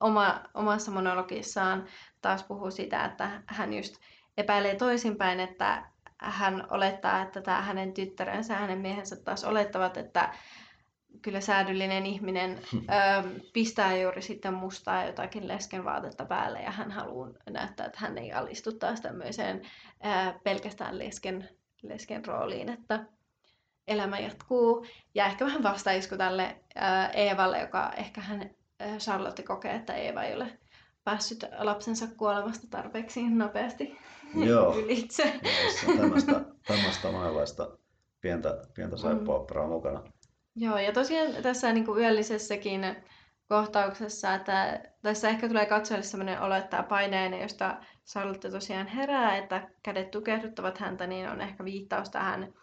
oma, omassa monologissaan taas puhuu sitä, että hän just epäilee toisinpäin, että hän olettaa, että tämä hänen tyttärensä ja hänen miehensä taas olettavat, että kyllä säädyllinen ihminen ö, pistää juuri sitten mustaa jotakin leskenvaatetta päälle ja hän haluaa näyttää, että hän ei alistu taas tämmöiseen ö, pelkästään lesken, lesken rooliin, että elämä jatkuu. Ja ehkä vähän vastaisku tälle ö, Eevalle, joka ehkä hän Charlotte kokee, että Eeva ei ole päässyt lapsensa kuolemasta tarpeeksi nopeasti Joo. ylitse. Tämmöistä, tämmöistä monenlaista pientä, pientä mm. mukana. Joo, ja tosiaan tässä niin kuin yöllisessäkin kohtauksessa, että tässä ehkä tulee katsojalle sellainen olo, että tämä paineinen, josta Charlotte tosiaan herää, että kädet tukehduttavat häntä, niin on ehkä viittaus tähän,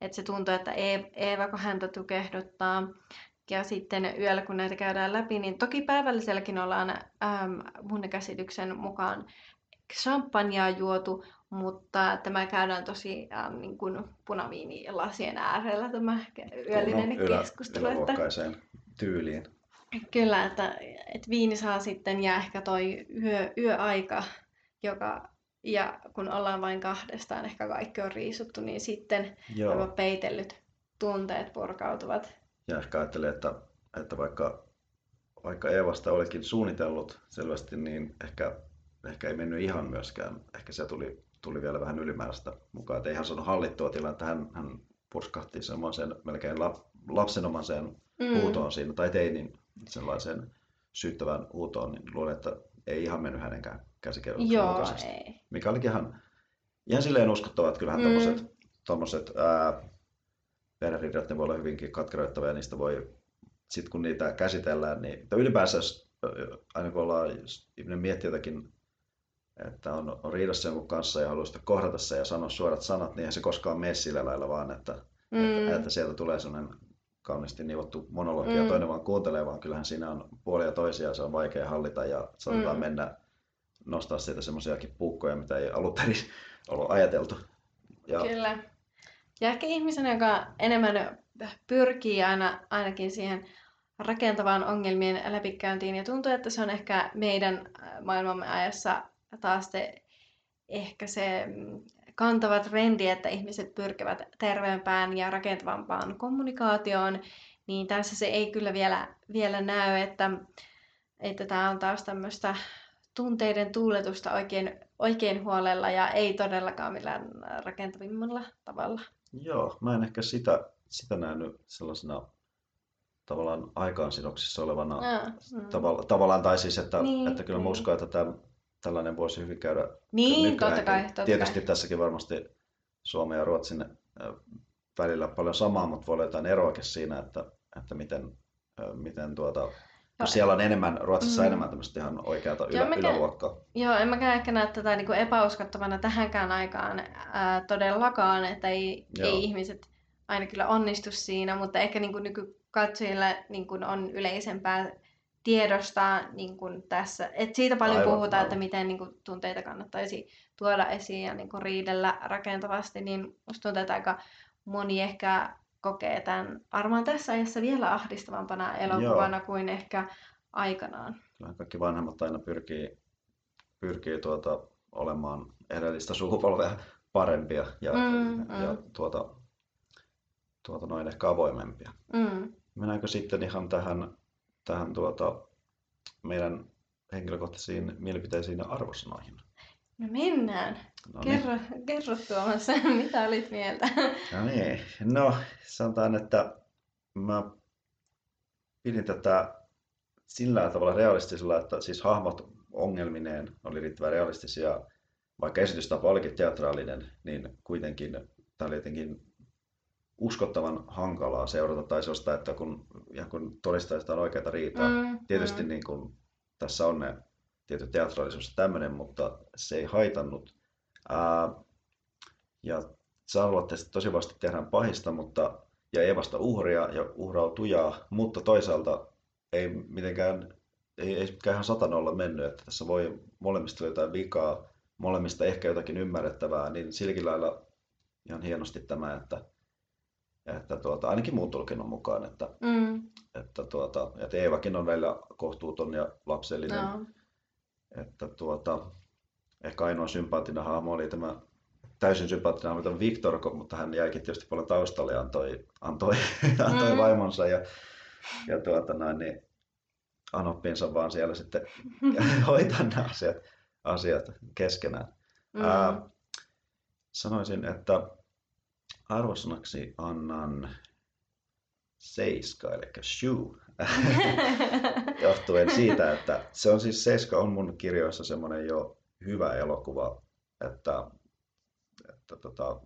että se tuntuu, että Eeva, kun häntä tukehduttaa. Ja sitten yöllä, kun näitä käydään läpi, niin toki päivälliselläkin ollaan ähm, mun käsityksen mukaan champagnea juotu, mutta tämä käydään tosi äh, niin kuin punaviinilasien äärellä tämä yöllinen no, keskustelu. Ylä, että, tyyliin. Kyllä, että, että viini saa sitten ja ehkä toi yö, yöaika, joka, ja kun ollaan vain kahdestaan, ehkä kaikki on riisuttu, niin sitten nämä peitellyt tunteet purkautuvat. Ja ehkä ajattelin, että, että vaikka, vaikka Eevasta olikin suunnitellut selvästi, niin ehkä, ehkä ei mennyt ihan myöskään. Ehkä se tuli tuli vielä vähän ylimääräistä mukaan. Että ei hän saanut hallittua tilannetta. Hän, hän purskahti semmoiseen melkein lap, lapsenomaiseen mm. huutoon siinä, tai teinin sellaiseen syyttävään huutoon, niin luulen, että ei ihan mennyt hänenkään käsikirjoituksen Joo, mukaisesti. Ei. Mikä olikin ihan, ihan silleen uskottava, että kyllähän mm. tommoset, tommoset ää, perheriidat, ne voi olla hyvinkin katkeroittavia ja niistä voi, sitten kun niitä käsitellään, niin ylipäänsä aina kun ollaan, ihminen miettii jotakin että on, on riidassa jonkun kanssa ja haluaa sitä kohdata se ja sanoa suorat sanat, niin eihän se koskaan mene sillä lailla vaan, että, mm. että, että sieltä tulee sellainen kauniisti nivottu monologia mm. ja toinen vaan kuuntelee, vaan kyllähän siinä on puolia toisia, se on vaikea hallita ja saatetaan mm. mennä nostaa sieltä semmoisiakin puukkoja, mitä ei alun perin ollut ajateltu. Ja... Kyllä. Ja ehkä ihmisen, joka enemmän pyrkii aina, ainakin siihen rakentavaan ongelmien läpikäyntiin ja tuntuu, että se on ehkä meidän maailmamme ajassa taas te, ehkä se mm, kantava trendi, että ihmiset pyrkivät terveempään ja rakentavampaan kommunikaatioon, niin tässä se ei kyllä vielä, vielä näy, että, että tämä on taas tämmöistä tunteiden tuuletusta oikein, oikein huolella ja ei todellakaan millään rakentavimmalla tavalla. Joo, mä en ehkä sitä, sitä nähnyt sellaisena tavallaan aikaansidoksissa olevana ja, mm. tavalla, tavallaan, tai siis, että, niin, että kyllä mä niin. uskon, että tämä tällainen voisi hyvin käydä Niin, totta kai. Totta Tietysti kai. tässäkin varmasti Suomen ja Ruotsin välillä paljon samaa, mutta voi olla jotain eroakin siinä, että, että miten, miten tuota, Joo. Siellä on enemmän, Ruotsissa mm. enemmän tämmöistä ihan oikeata ylä, joo, yläluokkaa. Joo, en mäkään ehkä näe tätä niin kuin epäuskottavana tähänkään aikaan ää, todellakaan, että ei, ei ihmiset aina kyllä onnistu siinä, mutta ehkä niin kuin nykykatsojille niin kuin on yleisempää tiedostaa niin kuin tässä. Et siitä paljon aivan, puhutaan, aivan. että miten niin kuin, tunteita kannattaisi tuoda esiin ja niin kuin, riidellä rakentavasti, niin musta tuntuu, että aika moni ehkä kokee tämän varmaan tässä ajassa vielä ahdistavampana elokuvana Joo. kuin ehkä aikanaan. Kyllä kaikki vanhemmat aina pyrkii, pyrkii tuota, olemaan edellistä sukupolvea parempia ja, mm, mm. ja tuota, tuota noin ehkä avoimempia. Mm. Mennäänkö sitten ihan tähän, tähän tuota, meidän henkilökohtaisiin mielipiteisiin ja arvosanoihin? No mennään. No niin. Kerro, kerro Tuomas, mitä olit mieltä? No niin, no sanotaan, että mä pidin tätä sillä tavalla realistisella, että siis hahmot ongelmineen oli riittävän realistisia, vaikka esitystapa olikin teatraalinen, niin kuitenkin tämä oli jotenkin uskottavan hankalaa seurata tai sellaista, että kun, ja kun todistaa on oikeita riitaa. Mm, Tietysti mm. niin kun, tässä on ne tietty teatraalisuus ja tämmöinen, mutta se ei haitannut. Ää, ja Charlotte tosi vasti tehdään pahista, mutta ja Evasta uhria ja uhrautujaa, mutta toisaalta ei mitenkään, ei, ei mitkään ihan satanolla mennyt, että tässä voi molemmista jotain vikaa, molemmista ehkä jotakin ymmärrettävää, niin silläkin lailla ihan hienosti tämä, että, että tuota, ainakin muun tulkinnon mukaan, että, Mm. että, tuota, että Eevakin on välillä kohtuuton ja lapsellinen, No. Että tuota, ehkä ainoa sympaattinen hahmo oli tämä täysin sympaattinen hahmo tämä Victor, ko- mutta hän jäikin tietysti paljon taustalle ja antoi, antoi, antoi Mm. vaimonsa ja, ja tuota noin, niin anoppinsa vaan siellä sitten hoitaa nämä asiat, asiat keskenään. Mm. Ää, sanoisin, että arvosanaksi annan seiska, eli shoe, johtuen siitä, että se on siis Seiska on mun kirjoissa semmoinen jo hyvä elokuva, että, että tota,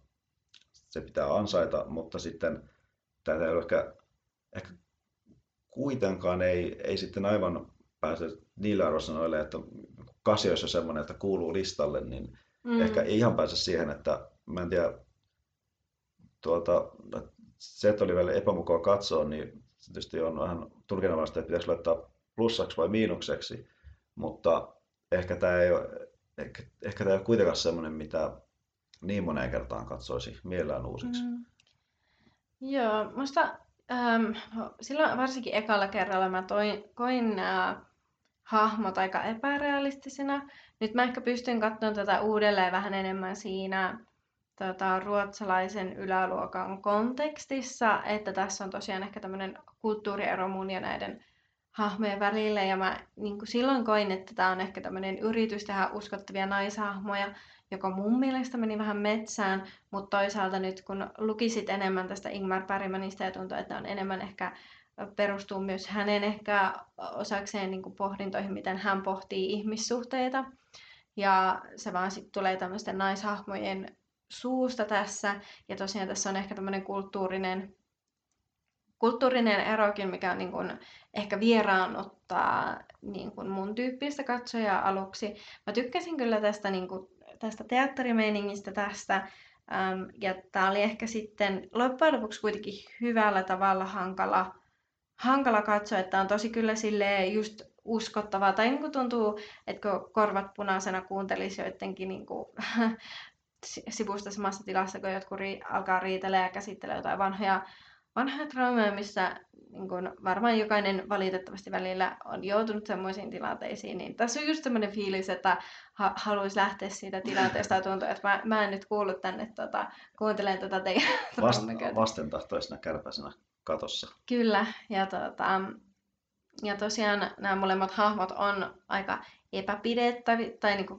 se pitää ansaita, mutta sitten tämä ei ole ehkä, ehkä kuitenkaan ei, ei sitten aivan pääse niillä arvosanoille, että Kasio olisi jo semmoinen, että kuuluu listalle, niin mm. ehkä ei ihan pääse siihen, että mä en tiedä, tuota, se, että oli vielä epämukava katsoa, niin se tietysti on vähän tulkinnanvaraista, että pitäisi laittaa plussaksi vai miinukseksi, mutta ehkä tämä ei ole, ehkä, ehkä tämä ei ole kuitenkaan semmoinen, mitä niin moneen kertaan katsoisi mielellään uusiksi. Mm. Joo, musta ähm, silloin varsinkin ekalla kerralla mä toin, koin nämä hahmot aika epärealistisina. Nyt mä ehkä pystyn katsomaan tätä uudelleen vähän enemmän siinä tota, ruotsalaisen yläluokan kontekstissa, että tässä on tosiaan ehkä tämmöinen kulttuuriero mun ja näiden hahmojen välillä. Ja mä niin kuin silloin koin, että tämä on ehkä tämmöinen yritys tehdä uskottavia naishahmoja, joka mun mielestä meni vähän metsään, mutta toisaalta nyt kun lukisit enemmän tästä Ingmar Bergmanista ja tuntuu, että on enemmän ehkä perustuu myös hänen ehkä osakseen niin kuin pohdintoihin, miten hän pohtii ihmissuhteita. Ja se vaan sitten tulee tämmöisten naishahmojen suusta tässä. Ja tosiaan tässä on ehkä tämmöinen kulttuurinen, kulttuurinen erokin, mikä on niin kuin ehkä vieraanottaa niin kuin mun tyyppistä katsojaa aluksi. Mä tykkäsin kyllä tästä, niin kuin, tästä teatterimeiningistä tästä. Ähm, ja tämä oli ehkä sitten loppujen lopuksi kuitenkin hyvällä tavalla hankala, hankala katsoa, että on tosi kyllä silleen just uskottavaa. Tai niin kuin tuntuu, että kun korvat punaisena kuuntelisi joidenkin niin kuin, sivusta samassa tilassa, kun jotkut ri- alkaa riitellä ja käsittelee jotain vanhoja, vanhoja traumeja, missä niin kuin varmaan jokainen valitettavasti välillä on joutunut semmoisiin tilanteisiin, niin tässä on just semmoinen fiilis, että ha- haluaisi lähteä siitä tilanteesta ja tuntuu, että mä, mä en nyt kuullut tänne tota, kuuntelen tätä teidän Vast, vastentahtoisena kärpäisenä katossa. Kyllä, ja, tota, ja tosiaan nämä molemmat hahmot on aika epäpidettäviä, tai niinku,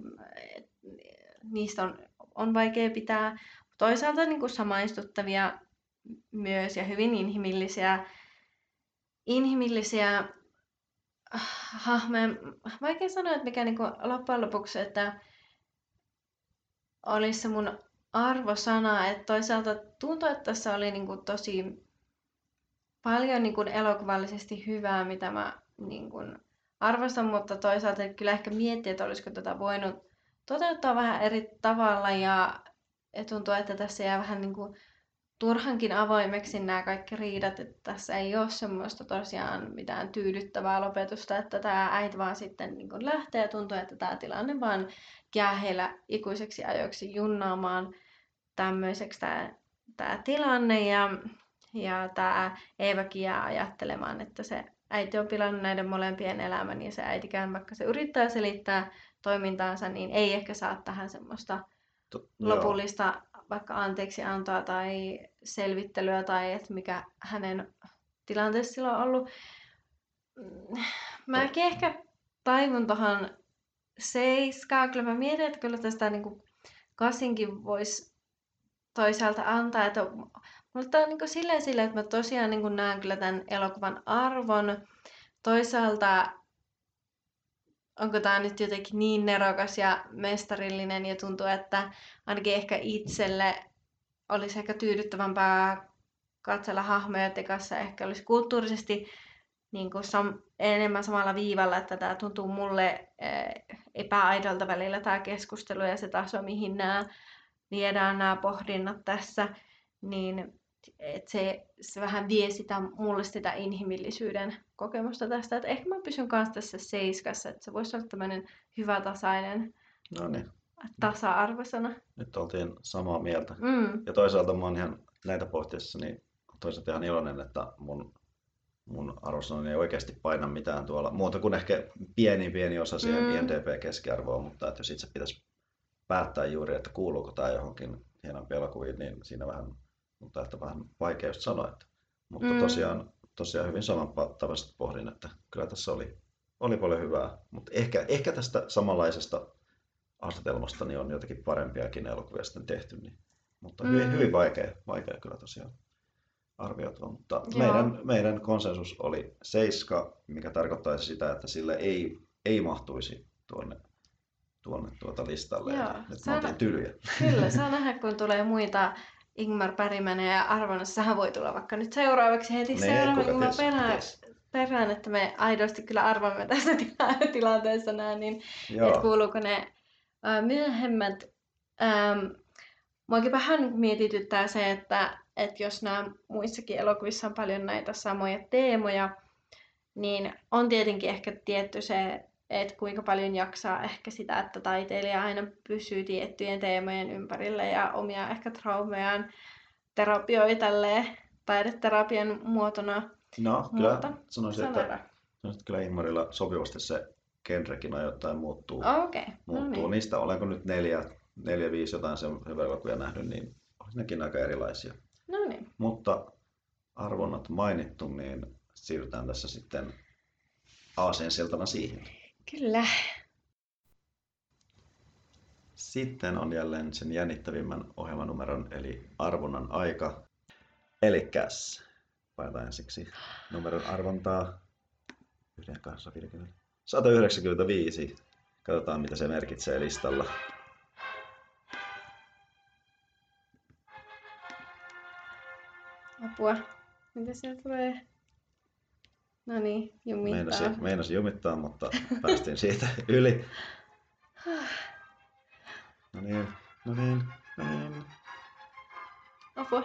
niistä on, on vaikea pitää. Toisaalta niinku samaistuttavia myös ja hyvin inhimillisiä, inhimillisiä äh, hahmoja. Vaikea sanoa, että mikä niinku loppujen lopuksi, että olisi se mun arvosana, että toisaalta tuntuu, että tässä oli niinku tosi paljon niin kuin elokuvallisesti hyvää, mitä mä niin kuin arvostan, mutta toisaalta kyllä ehkä miettiä, että olisiko tätä voinut toteuttaa vähän eri tavalla ja, tuntuu, että tässä jää vähän niin kuin turhankin avoimeksi nämä kaikki riidat, että tässä ei ole semmoista tosiaan mitään tyydyttävää lopetusta, että tämä äiti vaan sitten niin kuin lähtee ja tuntuu, että tämä tilanne vaan jää heillä ikuiseksi ajoiksi junnaamaan tämmöiseksi tämä, tämä tilanne ja ja tämä Eevakin jää ajattelemaan, että se äiti on pilannut näiden molempien elämän ja se äitikään, vaikka se yrittää selittää toimintaansa, niin ei ehkä saa tähän semmoista To, lopullista vaikka anteeksi antaa tai selvittelyä tai että mikä hänen tilanteessa silloin on ollut. Mäkin ehkä taivun tuohon seiskaan. Kyllä mä mietin, että kyllä tästä niin kuin kasinkin voisi toisaalta antaa. Että mutta on niin silleen, silleen, että mä tosiaan niin näen kyllä tämän elokuvan arvon. Toisaalta onko tämä nyt jotenkin niin nerokas ja mestarillinen ja tuntuu, että ainakin ehkä itselle olisi ehkä tyydyttävämpää katsella hahmoja tekassa, ehkä olisi kulttuurisesti niin kuin sam- enemmän samalla viivalla, että tämä tuntuu mulle eh, epäaidolta välillä tämä keskustelu ja se taso, mihin nämä viedään nämä pohdinnat tässä, niin että se, se vähän vie sitä, mulle sitä inhimillisyyden kokemusta tästä. Että ehkä mä pysyn kanssa tässä seiskassa, että se voisi olla tämmöinen hyvä tasainen no niin. tasa-arvosana. Nyt oltiin samaa mieltä. Mm. Ja toisaalta mä oon ihan näitä pohtiessa, niin toisaalta ihan iloinen, että mun, mun arvosanani ei oikeasti paina mitään tuolla, muuta kuin ehkä pieni pieni osa siihen mm. INDP-keskiarvoon, mutta että jos itse pitäisi päättää juuri, että kuuluuko tämä johonkin hienompiin elokuviin, niin siinä vähän mutta että vähän vaikea just sanoa. Että, mutta mm. tosiaan, tosiaan hyvin samantapaisesti pohdin, että kyllä tässä oli, oli paljon hyvää. Mutta ehkä, ehkä tästä samanlaisesta asetelmasta niin on jotenkin parempiakin elokuvia sitten tehty. Niin, mutta hyvin, mm. hyvin vaikea, vaikea kyllä tosiaan arvioitua. Mutta meidän, meidän konsensus oli seiska, mikä tarkoittaisi sitä, että sille ei, ei mahtuisi tuonne tuonne tuota listalle. Joo, nyt me oltiin tylyjä. Kyllä, saa nähdä, kun tulee muita Ingmar Pärimänen ja arvonnassahan voi tulla vaikka nyt seuraavaksi heti niin, seuraava Ingmar perään, perään, että me aidosti kyllä arvamme tässä tila- tilanteessa näin, niin että kuuluuko ne ää, myöhemmät. Ähm, muakin vähän mietityttää se, että, että jos nämä muissakin elokuvissa on paljon näitä samoja teemoja, niin on tietenkin ehkä tietty se että kuinka paljon jaksaa ehkä sitä, että taiteilija aina pysyy tiettyjen teemojen ympärillä ja omia ehkä traumejaan terapioi tälleen taideterapian muotona. No, kyllä Mutta, sanoisin, että, sanoisin, että kyllä Ingmarilla sopivasti se genrekin ajoittain muuttuu. Okay. muuttuu. No niin. Niistä olenko nyt neljä, neljä viisi jotain sen elokuvia nähnyt, niin olisi nekin aika erilaisia. No niin. Mutta arvonnat mainittu, niin siirrytään tässä sitten aasensiltana siihen. Kyllä. Sitten on jälleen sen jännittävimmän ohjelmanumeron, eli arvonnan aika. Elikäs, painetaan ensiksi numeron arvontaa. 195. Katsotaan, mitä se merkitsee listalla. Apua. Mitä se tulee? No niin, jumittaa. Meinasi, meinasi jumittaa, mutta päästiin siitä yli. No niin, no niin, no niin. Apua.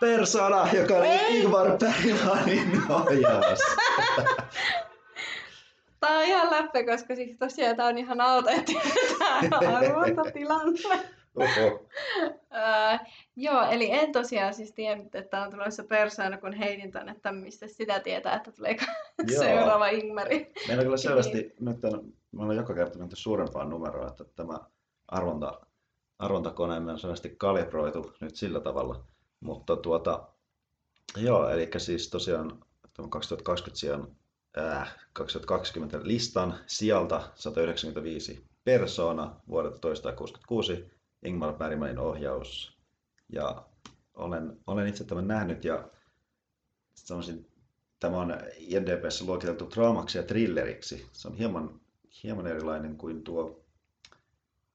Persona, joka oli Ingvar Bergmanin ohjaus. Tää on ihan läppä, koska siis tosiaan tää on ihan autenttinen tää arvontatilanne. Joo, eli en tosiaan siis tiennyt, että on tulossa persoona, kun heitin tänne, että mistä sitä tietää, että tulee seuraava Ingmari. Meillä on kyllä selvästi, niin. nyt on, me ollaan joka kerta menty suurempaan numeroon, että tämä arvonta, arvontakone on selvästi kalibroitu nyt sillä tavalla. Mutta tuota, joo, eli siis tosiaan 2020 sijaan, äh, 2020 listan sijalta 195 persona vuodelta 1966 Ingmar Bergmanin ohjaus. Ja olen, olen itse tämän nähnyt ja sanoisin, tämä on INDPssä luokiteltu draamaksi ja thrilleriksi. Se on hieman, hieman erilainen kuin tuo,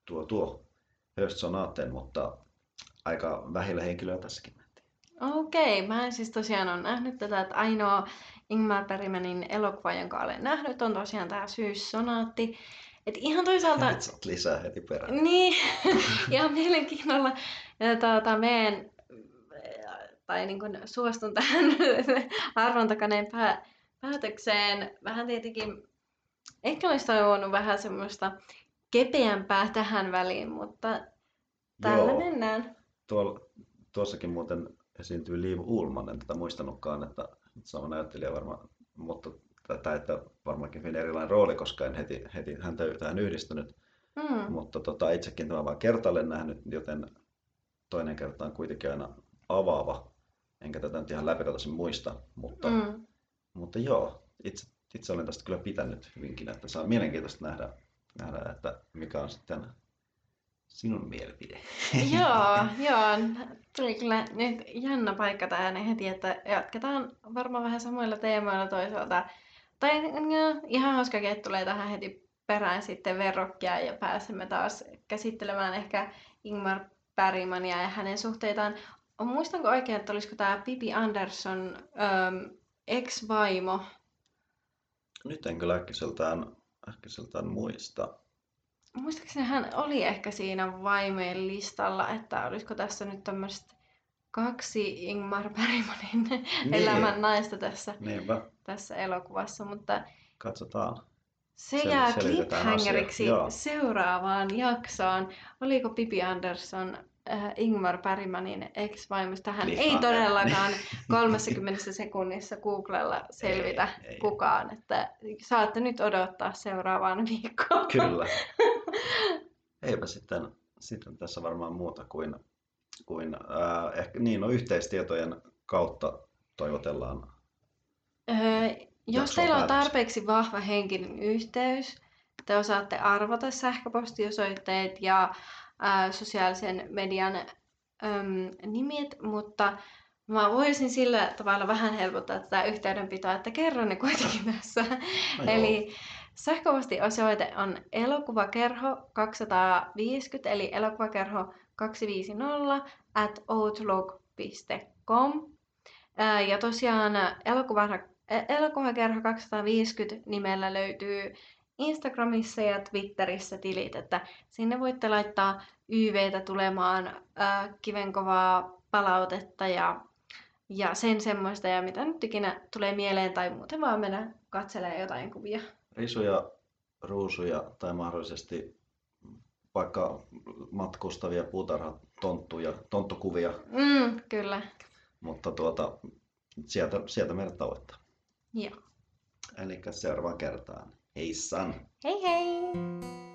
tuo, tuo Höst Sonaten, mutta aika vähillä henkilöä tässäkin Okei, mä en siis tosiaan ole nähnyt tätä, että ainoa Ingmar Bergmanin elokuva, jonka olen nähnyt, on tosiaan tämä Syyssonaatti. Et ihan toisaalta... Saat lisää heti perään. Niin, ihan mielenkiinnolla. Ja tuota, meidän, tai niin kuin suostun tähän arvontakaneen pää, päätökseen. Vähän tietenkin, ehkä olisi toivonut vähän semmoista kepeämpää tähän väliin, mutta tällä Joo. mennään. Tuolla, tuossakin muuten esiintyy Liiv Ullman, en tätä muistanutkaan, että sama näyttelijä varmaan, mutta tai että varmaankin hyvin erilainen rooli, koska en heti, heti häntä tähän yhdistynyt. Mm. Mutta tota, itsekin tämä vain kertaalleen nähnyt, joten toinen kerta on kuitenkin aina avaava. Enkä tätä nyt ihan läpikotaisin muista, mutta, Mm. mutta joo, itse, itse olen tästä kyllä pitänyt hyvinkin, että se on mielenkiintoista nähdä, nähdä että mikä on sitten sinun mielipide. Joo, joo. Tuli kyllä nyt jännä paikka tähän heti, että jatketaan varmaan vähän samoilla teemoilla toisaalta. Tai no, ihan että tulee tähän heti perään sitten verrokkia ja pääsemme taas käsittelemään ehkä Ingmar Bergmania ja hänen suhteitaan. Muistanko oikein, että olisiko tämä Pipi Anderson ähm, ex-vaimo? Nyt en kyllä äkkiseltään, äkkiseltään muista. Muistaakseni hän oli ehkä siinä vaimojen listalla, että olisiko tässä nyt tämmöistä kaksi Ingmar Bergmanin elämän naista tässä, Niinpä, tässä elokuvassa, mutta katsotaan. se Sel- jää cliffhangeriksi seuraavaan jaksoon. Oliko Pipi Andersson äh, Ingmar Bergmanin ex-vaimosta? Hän ei todellakaan 30 sekunnissa Googlella selvitä Ei, ei. kukaan, että saatte nyt odottaa seuraavaan viikkoon. Kyllä. Eipä sitten, sitten tässä varmaan muuta kuin, kuin ää, ehkä niin, no yhteistietojen kautta toivotellaan. Öö, jos teillä on päätös. tarpeeksi vahva henkinen yhteys, te osaatte arvata sähköpostiosoitteet ja ää, sosiaalisen median äm, nimet, mutta mä voisin sillä tavalla vähän helpottaa tätä yhteydenpitoa, että kerron ne kuitenkin tässä. No. Eli sähköpostiosoite on elokuvakerho 250, eli elokuvakerho 250 at outlook.com. Ja tosiaan elokuva, elokuvakerho 250 nimellä löytyy Instagramissa ja Twitterissä tilit, että sinne voitte laittaa YVtä tulemaan, ää, kivenkovaa palautetta ja, ja sen semmoista ja mitä nyt ikinä tulee mieleen tai muuten vaan mennä katselemaan jotain kuvia. Risuja, ruusuja tai mahdollisesti vaikka matkustavia puutarhatonttuja, tonttukuvia, Mm, kyllä. mutta tuota, sieltä, sieltä meidät tavoittaa. Joo. Eli seuraavaan kertaan. Hei San! Hei hei!